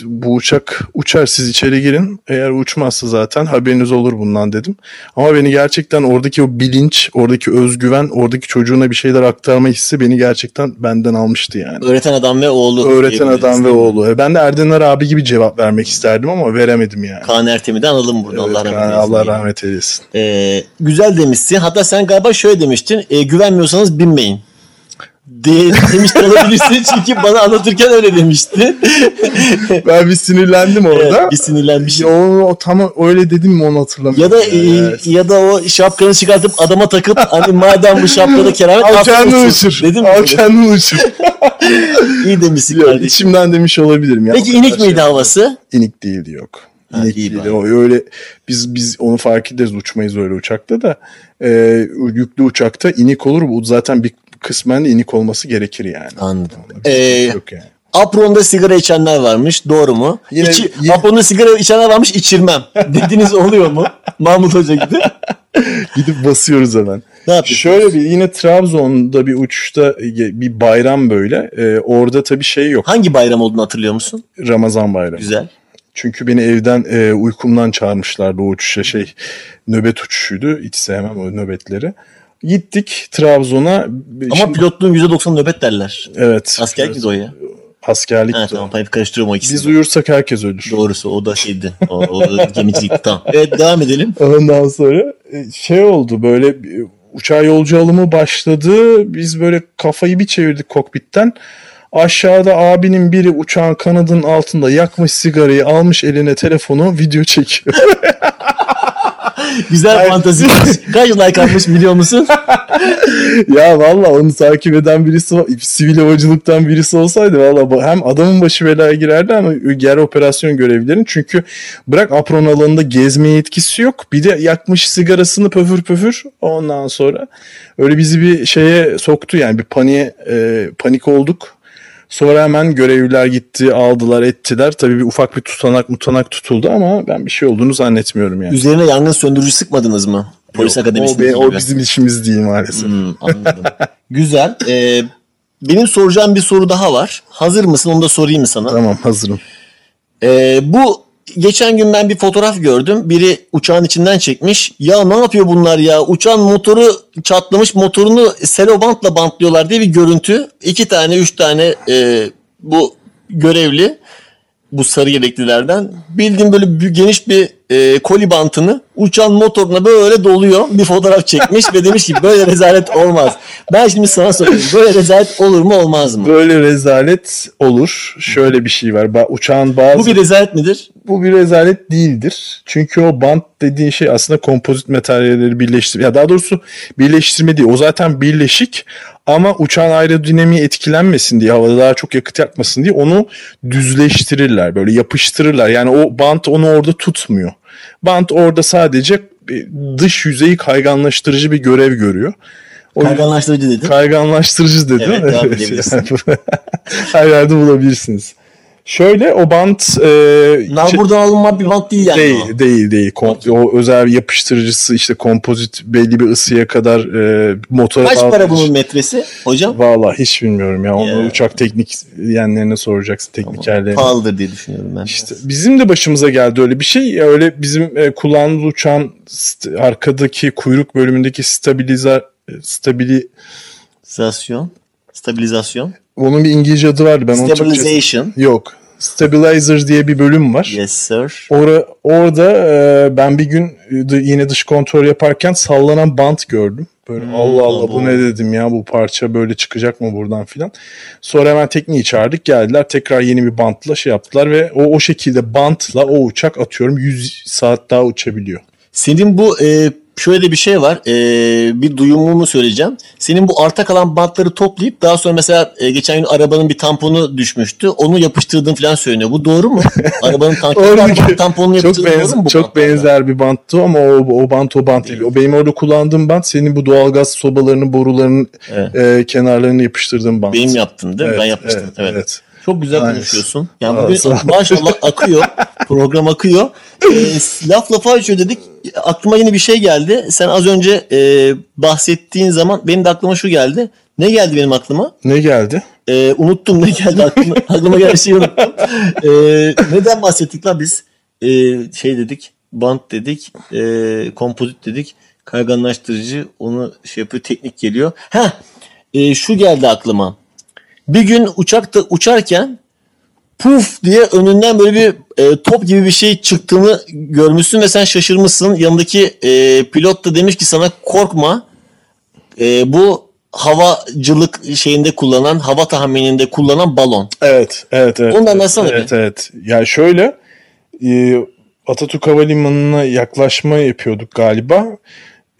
bu uçak uçar siz içeri girin. Eğer uçmazsa zaten haberiniz olur bundan dedim. Ama beni gerçekten oradaki o bilinç, oradaki özgüven, oradaki çocuğuna bir şeyler aktarma hissi beni gerçekten benden almıştı yani. Öğreten adam ve oğlu. Öğreten adam ve oğlu. E, Ben de Erdener abi gibi cevap vermek isterdim ama veremedim yani. Kaan Ertem'i de analım burada. Allah Evet, rahmet eylesin. Allah rahmet eylesin. Ee, güzel demişsin. Hatta sen galiba şöyle demiştin. E, güvenmiyorsanız binmeyin. De, demiş de olabilirsin [laughs] çünkü bana anlatırken öyle demişti. Ben bir sinirlendim orada. Evet, bir sinirlenmiş. O, o tam öyle dedim mi onu hatırlamıyorum. Ya da e, Evet. ya da o şapkanı çıkartıp adama takıp hani madem bu şapkada keramet Al kendini uçur. Dedim? Al kendini uçur. İyi demişsin kardeşim. içimden demiş olabilirim. Ya. Peki inik miydi şey- havası? İnik değildi yok. Değildi. bari. O öyle biz biz onu fark ederiz uçmayız öyle uçakta da. E, yüklü uçakta inik olur. Bu zaten bir kısmen inik olması gerekir yani. Anladım. Şey Ee, yok yani. Apron'da sigara içenler varmış. Doğru mu? Yine- İçi, yine- Apron'da sigara içenler varmış içirmem. [laughs] Dediğiniz oluyor mu? Mahmut Hoca gibi. [laughs] Gidip basıyoruz hemen. Ne? Şöyle bir yine Trabzon'da bir uçuşta e, bir bayram böyle. E, orada tabii şey yok. Hangi bayram olduğunu hatırlıyor musun? Ramazan bayramı. Güzel. Çünkü beni evden e, uykumdan çağırmışlardı o uçuşa şey nöbet uçuşuydu. Hiç sevmem o nöbetleri. Gittik Trabzon'a. Ama Şimdi- pilotluğun %90 nöbet derler. evet. Askerlik evet. o ya. Askerlik. Ha, tamam hep karıştırıyorum o ikisini. Biz uyursak herkes ölür. Doğrusu o da şeydi. O, o [laughs] da gemicilikti tamam. Evet devam edelim. Ondan sonra e, şey oldu böyle bir- uçağa yolcu alımı başladı. Biz böyle kafayı bir çevirdik kokpitten. Aşağıda abinin biri uçağın kanadının altında yakmış sigarayı almış eline telefonu video çekiyor. [laughs] Güzel Hayır. fantazi. Kaç like almış biliyor musun? [laughs] ya valla onu takip eden birisi sivil havacılıktan birisi olsaydı valla hem adamın başı belaya girerdi ama yer operasyon görevlilerin çünkü bırak apron alanında gezmeye yetkisi yok bir de yakmış sigarasını pöfür pöfür ondan sonra öyle bizi bir şeye soktu yani bir paniğe e, panik olduk. Sonra hemen görevliler gitti aldılar ettiler tabii bir ufak bir tutanak mutanak tutuldu ama ben bir şey olduğunu zannetmiyorum yani. Üzerine yangın söndürücü sıkmadınız mı? Polis Yok, akademisinde o, be- o bizim işimiz değil maalesef. Hmm, anladım. [laughs] Güzel. Ee, benim soracağım bir soru daha var. Hazır mısın? Onu da sorayım mı sana? Tamam hazırım. Ee, bu geçen gün ben bir fotoğraf gördüm. Biri uçağın içinden çekmiş. Ya ne yapıyor bunlar ya? Uçağın motoru çatlamış. Motorunu selobantla bantlıyorlar diye bir görüntü. İki tane, üç tane e, bu görevli bu sarı yeleklilerden bildiğim böyle bir- geniş bir e, koli bantını uçağın motoruna böyle doluyor. Bir fotoğraf çekmiş ve demiş ki böyle rezalet olmaz. Ben şimdi sana sorayım. Böyle rezalet olur mu olmaz mı? Böyle rezalet olur. Şöyle bir şey var. Ba- uçağın bazı Bu bir rezalet midir? Bu bir rezalet değildir. Çünkü o bant dediğin şey aslında kompozit materyalleri birleştir. Ya daha doğrusu birleştirme değil. O zaten birleşik ama uçağın aerodinamiği etkilenmesin diye havada daha çok yakıt yakmasın diye onu düzleştirirler. Böyle yapıştırırlar. Yani o bant onu orada tutmuyor. Bant orada sadece dış yüzeyi kayganlaştırıcı bir görev görüyor. O Kayganlaştırıcı dedin. Kayganlaştırıcı dedi. Evet, devam. [laughs] [laughs] Her yerde bulabilirsiniz. Şöyle o bant e, Nalburdan alınma bir bant değil yani. değil o. değil değil. Kom- o özel yapıştırıcısı işte kompozit belli bir ısıya kadar e, motora Kaç para bunun metresi hocam? Valla hiç bilmiyorum ya. Onu Ya. uçak teknik yenlerine soracaksın teknikerlerine. Pahalıdır diye düşünüyorum ben. İşte bizim de başımıza geldi öyle bir şey. Öyle bizim e, kullandığımız uçağın arkadaki kuyruk bölümündeki stabilizer stabili Stabilizasyon. Stabilizasyon. Onun bir İngilizce adı vardı. Ben onu Türkçe- Stabilization. Yok. Stabilizer diye bir bölüm var. Yes sir. Ora, orada e, ben bir gün e, yine dış kontrol yaparken sallanan bant gördüm. Böyle Allah Allah bu bu. ne dedim ya bu parça böyle çıkacak mı buradan filan. Sonra hemen tekniği çağırdık geldiler tekrar yeni bir bantla şey yaptılar ve o o şekilde bantla o uçak atıyorum 100 saat daha uçabiliyor. Senin bu e, şöyle de bir şey var. E, bir duyumumu söyleyeceğim. Senin bu arta kalan bantları toplayıp daha sonra mesela e, geçen gün arabanın bir tamponu düşmüştü. Onu yapıştırdığın falan söyleniyor. Bu doğru mu? [laughs] Arabanın Oradaki- tamponunu Çok, doğru mu bu çok bantlarla? benzer bir banttı ama o, o bant o bant değil. O benim orada kullandığım bant senin bu doğalgaz sobalarının borularının Evet. e, kenarlarını yapıştırdığım bant. Benim yaptın değil mi? Evet, ben yapmıştım. evet, Evet. evet. Çok güzel Aynen. konuşuyorsun. Yani bugün maşallah akıyor. [laughs] Program akıyor. Ee, laf lafa açıyor dedik. Aklıma yeni bir şey geldi. Sen az önce e, bahsettiğin zaman benim de aklıma şu geldi. Ne geldi benim aklıma? Ne geldi? Ee, unuttum ne geldi aklıma, [laughs] aklıma gelen şeyi unuttum. Ee, neden bahsettik lan biz? Ee, şey dedik, bant dedik, ee, kompozit dedik, kayganlaştırıcı onu şey yapıyor, teknik geliyor. Ha, şu geldi aklıma. Bir gün uçakta uçarken puf diye önünden böyle bir e, top gibi bir şey çıktığını görmüşsün ve sen şaşırmışsın. Yanındaki e, pilot da demiş ki sana korkma. E, bu havacılık şeyinde kullanan, hava tahmininde kullanan balon. Evet, evet, evet. Onu da evet, Evet, evet. Yani şöyle e, Atatürk Havalimanı'na yaklaşma yapıyorduk galiba.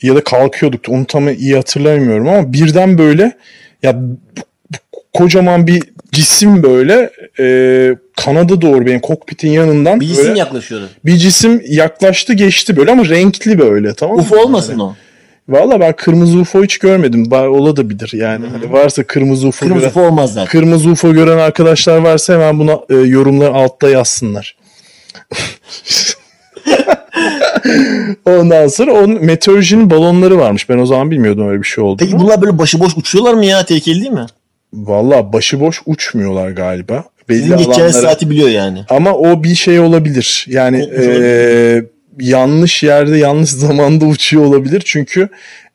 Ya da kalkıyorduk. Onu tam iyi hatırlamıyorum ama birden böyle ya kocaman bir cisim böyle e, kanada doğru benim kokpitin yanından Bir cisim böyle, yaklaşıyordu. bir cisim yaklaştı geçti böyle ama renkli böyle tamam mı? UFO olmasın o? Valla ben kırmızı UFO hiç görmedim. Ba- Ola da bilir yani. Hani varsa kırmızı UFO Kırmızı gören, UFO olmaz zaten. kırmızı UFO gören arkadaşlar varsa hemen buna e, yorumlar altta yazsınlar. [laughs] Ondan sonra onun meteorolojinin balonları varmış. Ben o zaman bilmiyordum öyle bir şey olduğunu. Peki bunlar böyle başıboş uçuyorlar mı ya? Tehlikeli değil mi? Valla başıboş uçmuyorlar galiba. Belli Sizin alanlara- saati biliyor yani. Ama o bir şey olabilir. Yani eee, yanlış yerde yanlış [laughs] zamanda uçuyor olabilir. Çünkü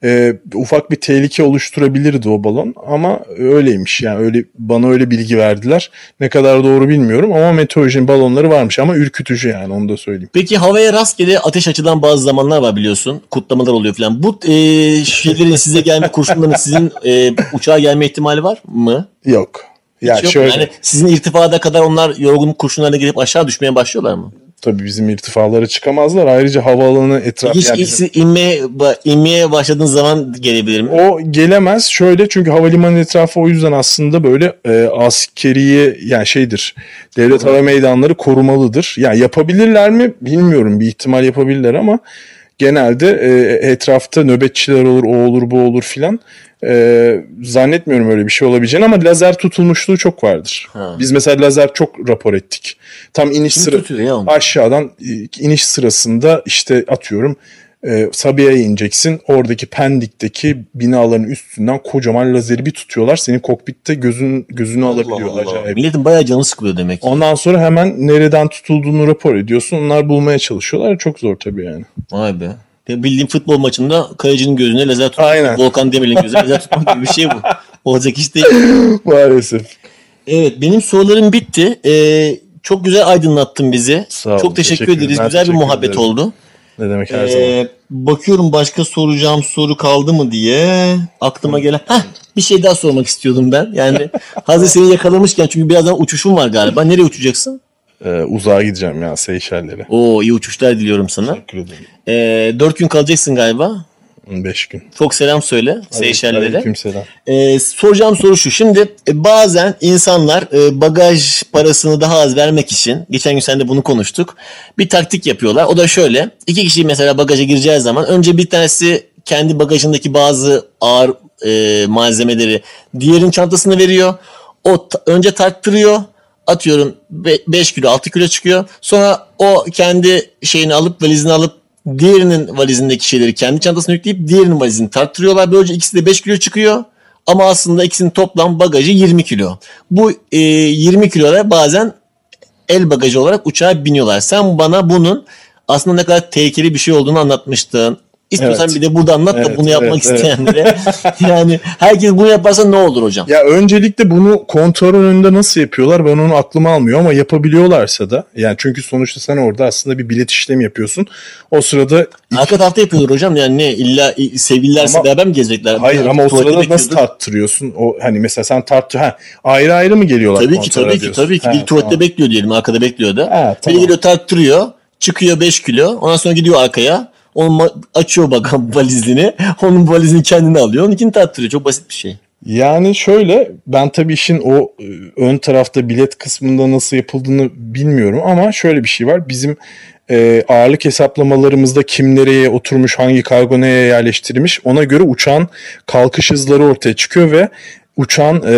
eee, ufak bir tehlike oluşturabilirdi o balon. Ama öyleymiş. Yani öyle bana öyle bilgi verdiler. Ne kadar doğru bilmiyorum ama meteorolojinin balonları varmış ama ürkütücü yani onu da söyleyeyim. Peki havaya rastgele ateş açılan bazı zamanlar var biliyorsun. Kutlamalar oluyor falan. Bu e, şeylerin size gelme kurşunların sizin e, uçağa gelme ihtimali var mı? Yok. Ya Hiç yok şöyle Yani sizin irtifada kadar onlar yorgunluk kurşunlarına gelip aşağı düşmeye başlıyorlar mı? Tabii bizim irtifalara çıkamazlar. Ayrıca havaalanı etrafı Hiç yani bizim- inmeye, inmeye başladığınız zaman gelebilir mi? O gelemez şöyle çünkü havalimanı etrafı o yüzden aslında böyle e, askeriye yani şeydir. Devlet hava meydanları korumalıdır. Yani yapabilirler mi bilmiyorum bir ihtimal yapabilirler ama genelde e, etrafta nöbetçiler olur o olur bu olur filan. E, zannetmiyorum öyle bir şey olabileceğini ama lazer tutulmuşluğu çok vardır. Ha. Biz mesela lazer çok rapor ettik. Tam iniş Kim sıra aşağıdan e, iniş sırasında işte atıyorum e, Sabiha'ya ineceksin. Oradaki Pendik'teki binaların üstünden kocaman lazeri bir tutuyorlar. Senin kokpitte gözün gözünü alabiliyorlar. acayip. Milletin bayağı canı sıkılıyor demek. ki. Ondan sonra hemen nereden tutulduğunu rapor ediyorsun. Onlar bulmaya çalışıyorlar. Çok zor tabii yani. Vay be. Ya Bildiğim futbol maçında kalecinin gözüne lazer tutmak. Aynen. Volkan Demirel'in gözüne lazer [laughs] tutmak gibi bir şey bu. Olacak iş değil. Maalesef. Evet benim sorularım bitti. Ee, çok güzel aydınlattın bizi. Sağ ol, çok teşekkür, teşekkür ederiz. Güzel bir muhabbet ederim. oldu. Ne demek her Ee, zaman. bakıyorum başka soracağım soru kaldı mı diye aklıma gelen. Heh, bir şey daha sormak istiyordum ben. Yani [laughs] hazır seni yakalamışken çünkü birazdan uçuşum var galiba. Nereye uçacaksın? Ee, uzağa gideceğim ya Seyşeller'e. Oo iyi uçuşlar diliyorum sana. Teşekkür ederim. Ee, dört gün kalacaksın galiba. 5 gün. Çok selam söyle Seyşellere. Aleykümselam. Ee, soracağım soru şu. Şimdi e, bazen insanlar e, bagaj parasını daha az vermek için, geçen gün sen de bunu konuştuk, bir taktik yapıyorlar. O da şöyle. iki kişi mesela bagaja gireceği zaman önce bir tanesi kendi bagajındaki bazı ağır e, malzemeleri diğerinin çantasına veriyor. O ta- önce tarttırıyor. Atıyorum 5 kilo 6 kilo çıkıyor. Sonra o kendi şeyini alıp valizini alıp diğerinin valizindeki şeyleri kendi çantasına yükleyip diğerinin valizini tarttırıyorlar. Böylece ikisi de 5 kilo çıkıyor. Ama aslında ikisinin toplam bagajı 20 kilo. Bu e, 20 kilolar bazen el bagajı olarak uçağa biniyorlar. Sen bana bunun aslında ne kadar tehlikeli bir şey olduğunu anlatmıştın. İstiyorsan Evet. bir de burada anlat da Evet, bunu yapmak evet, evet. isteyenlere. [laughs] yani herkes bunu yaparsa ne olur hocam? Ya öncelikle bunu kontrol önünde nasıl yapıyorlar ben onu aklıma almıyor ama yapabiliyorlarsa da yani çünkü sonuçta sen orada aslında bir bilet işlemi yapıyorsun. O sırada Arka tarafta yapıyorlar hocam yani ne illa sevgililerse Ama- beraber mi gezecekler? hayır ama o sırada nasıl tarttırıyorsun? O hani mesela sen tarttı ha ayrı ayrı mı geliyorlar? Tabii ki tabii ki tabii ki. Ha, Bir tuvalette tamam. bekliyor diyelim arkada bekliyor da. Ha, Biri tamam. geliyor tarttırıyor. Çıkıyor 5 kilo. Ondan sonra gidiyor arkaya. Onun ma- açıyor bak [laughs] valizini. Onun valizini kendine alıyor. Onunkini tarttırıyor. Çok basit bir şey. Yani şöyle ben tabii işin o e, ön tarafta bilet kısmında nasıl yapıldığını bilmiyorum ama şöyle bir şey var. Bizim e, ağırlık hesaplamalarımızda kim nereye oturmuş, hangi kargo neye yerleştirilmiş ona göre uçağın kalkış hızları ortaya çıkıyor ve uçağın e,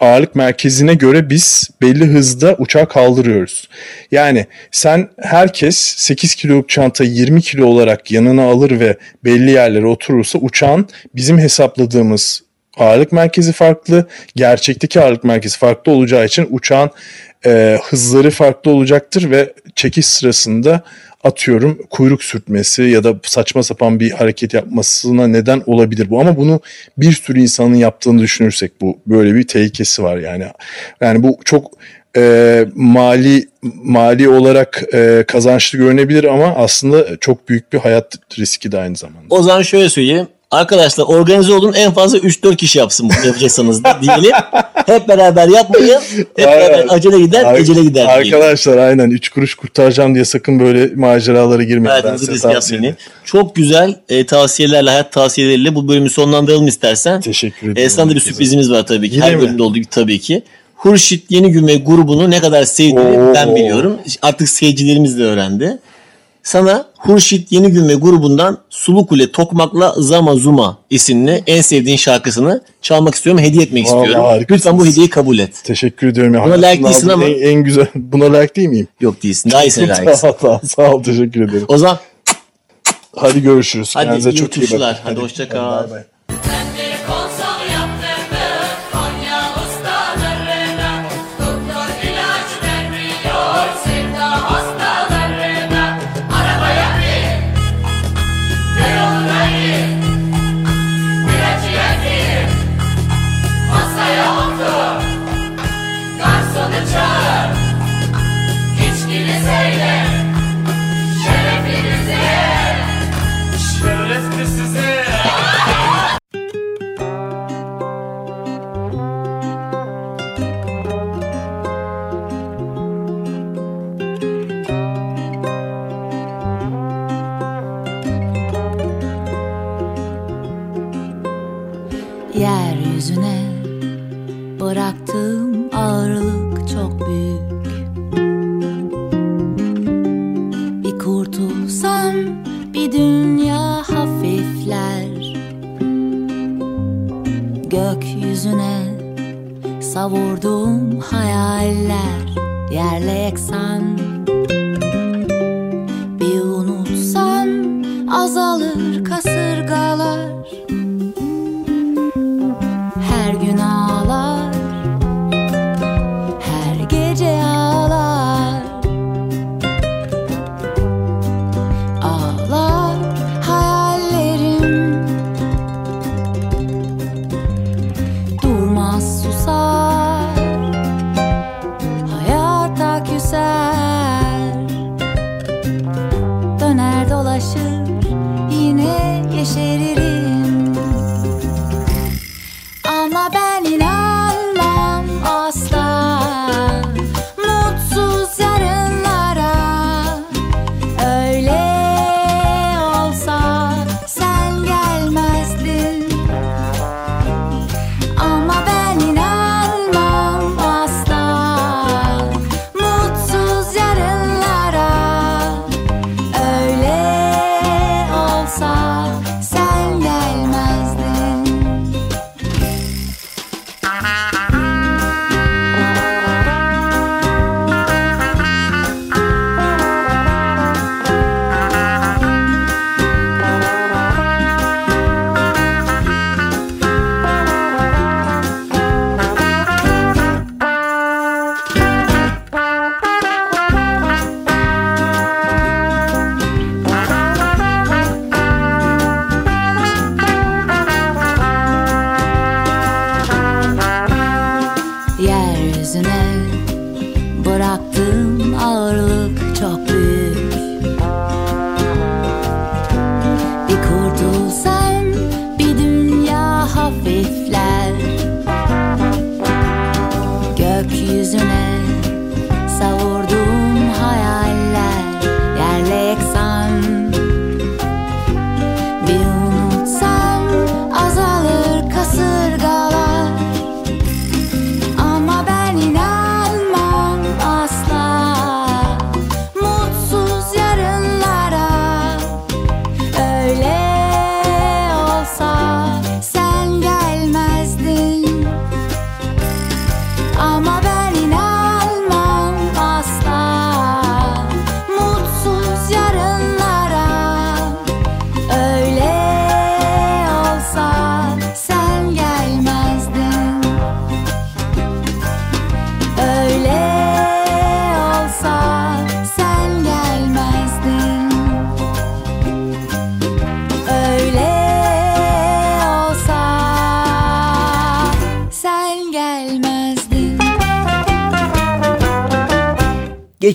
ağırlık merkezine göre biz belli hızda uçağı kaldırıyoruz. Yani sen herkes 8 kiloluk çantayı 20 kilo olarak yanına alır ve belli yerlere oturursa uçağın bizim hesapladığımız ağırlık merkezi farklı. Gerçekteki ağırlık merkezi farklı olacağı için uçağın e, hızları farklı olacaktır ve çekiş sırasında atıyorum kuyruk sürtmesi ya da saçma sapan bir hareket yapmasına neden olabilir bu ama bunu bir sürü insanın yaptığını düşünürsek bu böyle bir tehlikesi var yani yani bu çok e, mali mali olarak e, kazançlı görünebilir ama aslında çok büyük bir hayat riski de aynı zamanda. O zaman şöyle söyleyeyim. Arkadaşlar organize olun en fazla 3-4 kişi yapsın bunu yapacaksanız diyelim. Hep beraber yapmayın. Hep beraber acele gider, Ar- ecele gider diyelim. Arkadaşlar aynen 3 kuruş kurtaracağım diye sakın böyle maceralara girmeyin. Ben Hayatınızı size riske tavsiye atmayın. Çok güzel e, tavsiyelerle, hayat tavsiyeleriyle bu bölümü sonlandıralım istersen. Teşekkür E, ederim. sana da bir sürprizimiz var tabii ki. Yine Her mi? bölümde olduğu gibi tabii ki. Hurşit Yeni Gün ve grubunu ne kadar sevdiğini ben biliyorum. Artık seyircilerimiz de öğrendi. Sana Hurşit Yeni Gün ve grubundan Sulu Kule Tokmak'la Zama Zuma isimli en sevdiğin şarkısını çalmak istiyorum, hediye etmek Vallahi istiyorum. harikasınız. Lütfen bu hediyeyi kabul et. Teşekkür ediyorum. ya. Buna layık değilsin ama- En, en güzel. [laughs] Buna layık değil miyim? Yok değilsin. Daha iyisine [laughs] layıksın. sağ, ol, sağ ol. Teşekkür ederim. O zaman Hadi görüşürüz. Hadi Kendinize iyi çok iyi bakın. Hadi hoşça kal. bay bay.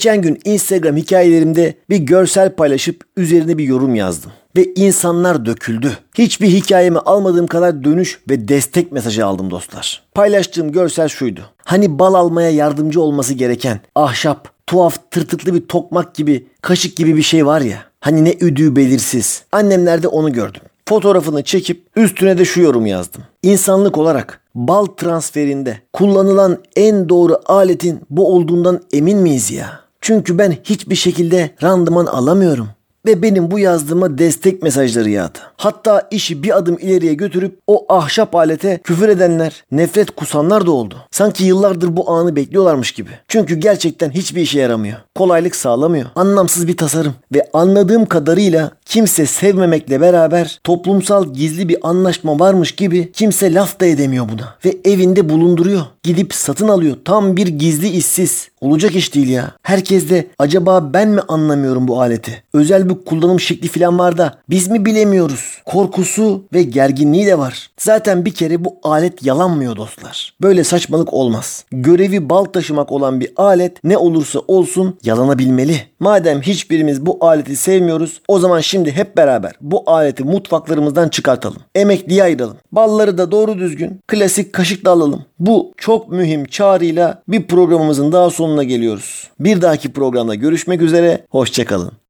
Geçen gün Instagram hikayelerimde bir görsel paylaşıp üzerine bir yorum yazdım. Ve insanlar döküldü. Hiçbir hikayeme almadığım kadar dönüş ve destek mesajı aldım dostlar. Paylaştığım görsel şuydu. Hani bal almaya yardımcı olması gereken ahşap, tuhaf tırtıklı bir tokmak gibi, kaşık gibi bir şey var ya. Hani ne üdüğü belirsiz. Annemlerde onu gördüm. Fotoğrafını çekip üstüne de şu yorum yazdım. İnsanlık olarak bal transferinde kullanılan en doğru aletin bu olduğundan emin miyiz ya? Çünkü ben hiçbir şekilde randıman alamıyorum. Ve benim bu yazdığıma destek mesajları yağdı. Hatta işi bir adım ileriye götürüp o ahşap alete küfür edenler, nefret kusanlar da oldu. Sanki yıllardır bu anı bekliyorlarmış gibi. Çünkü gerçekten hiçbir işe yaramıyor. Kolaylık sağlamıyor. Anlamsız bir tasarım. Ve anladığım kadarıyla kimse sevmemekle beraber toplumsal gizli bir anlaşma varmış gibi kimse laf da edemiyor buna. Ve evinde bulunduruyor. Gidip satın alıyor. Tam bir gizli işsiz. Olacak iş değil ya. Herkes de acaba ben mi anlamıyorum bu aleti? Özel bir kullanım şekli falan var da biz mi bilemiyoruz? Korkusu ve gerginliği de var. Zaten bir kere bu alet yalanmıyor dostlar. Böyle saçmalık olmaz. Görevi bal taşımak olan bir alet ne olursa olsun yalanabilmeli. Madem hiçbirimiz bu aleti sevmiyoruz o zaman şimdi hep beraber bu aleti mutfaklarımızdan çıkartalım. Emekliye ayıralım. Balları da doğru düzgün klasik kaşıkla alalım. Bu çok mühim çağrıyla bir programımızın daha sonuna geliyoruz. Bir dahaki programda görüşmek üzere. Hoşçakalın.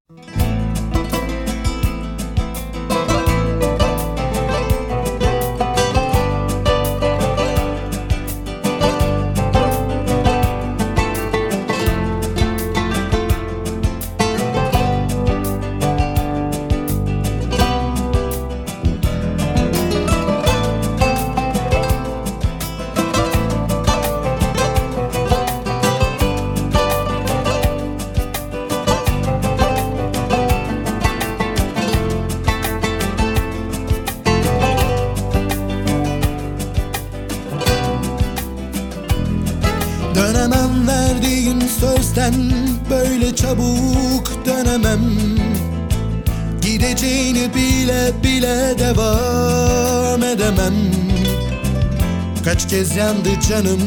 Kaç kez yandı canım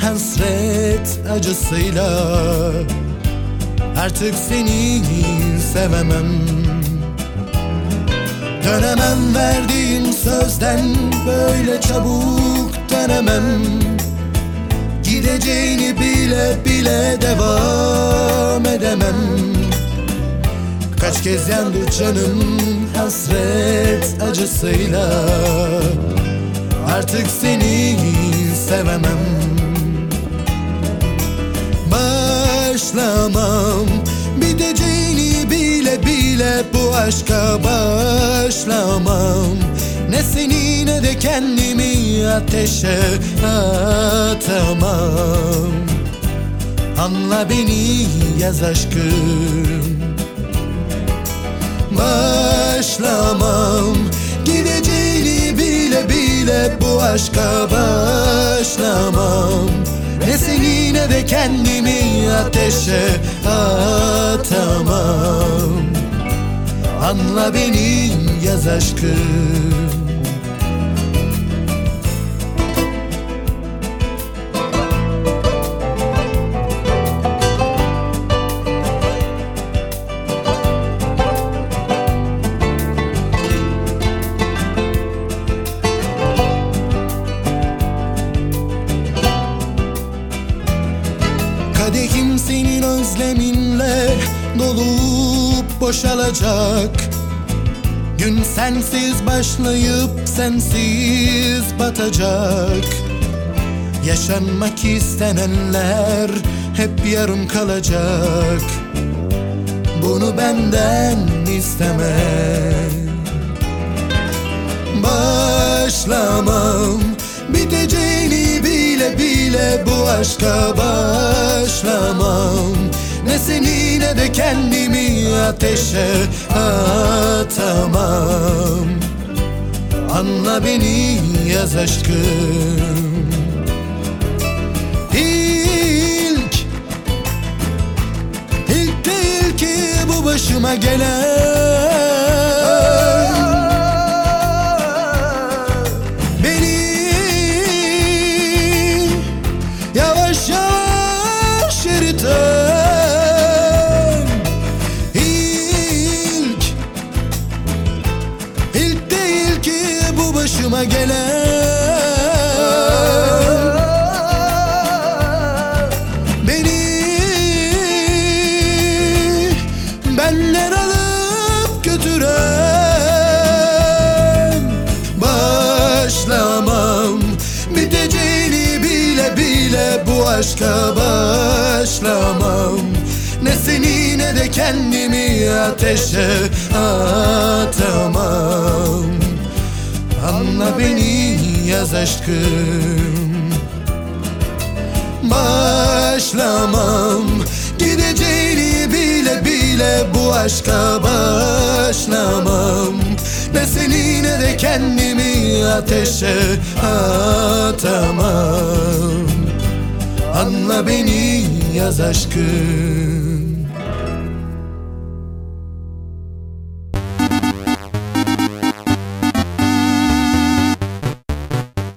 hasret acısıyla. Artık seni sevemem. Dönemem verdiğin sözden böyle çabuk dönemem. Gideceğini bile bile devam edemem. Kaç kez yandı canım hasret acısıyla Artık seni sevemem. Başlamam. Biteceğini bile bile bu aşka başlamam. Ne seni ne de kendimi ateşe atamam. Anla beni yaz aşkım. Başlamam bile bu aşka başlamam. Ne seni ne de kendimi ateşe atamam. Anla beni yaz aşkım boşalacak. Gün sensiz başlayıp sensiz batacak. Yaşanmak istenenler hep yarım kalacak. Bunu benden isteme. Başlamam. Biteceğini bile bile bu aşka başlamam. Ne seni ne de kendimi ateşe atamam. Anla beni yaz aşkım. İlk İlk değil ki bu başıma gelen kendimi ateşe atamam. Anla beni yaz aşkım. Başlamam. Gideceğini bile bile bu aşka başlamam. Ne seni ne de kendimi ateşe atamam. Anla beni yaz aşkım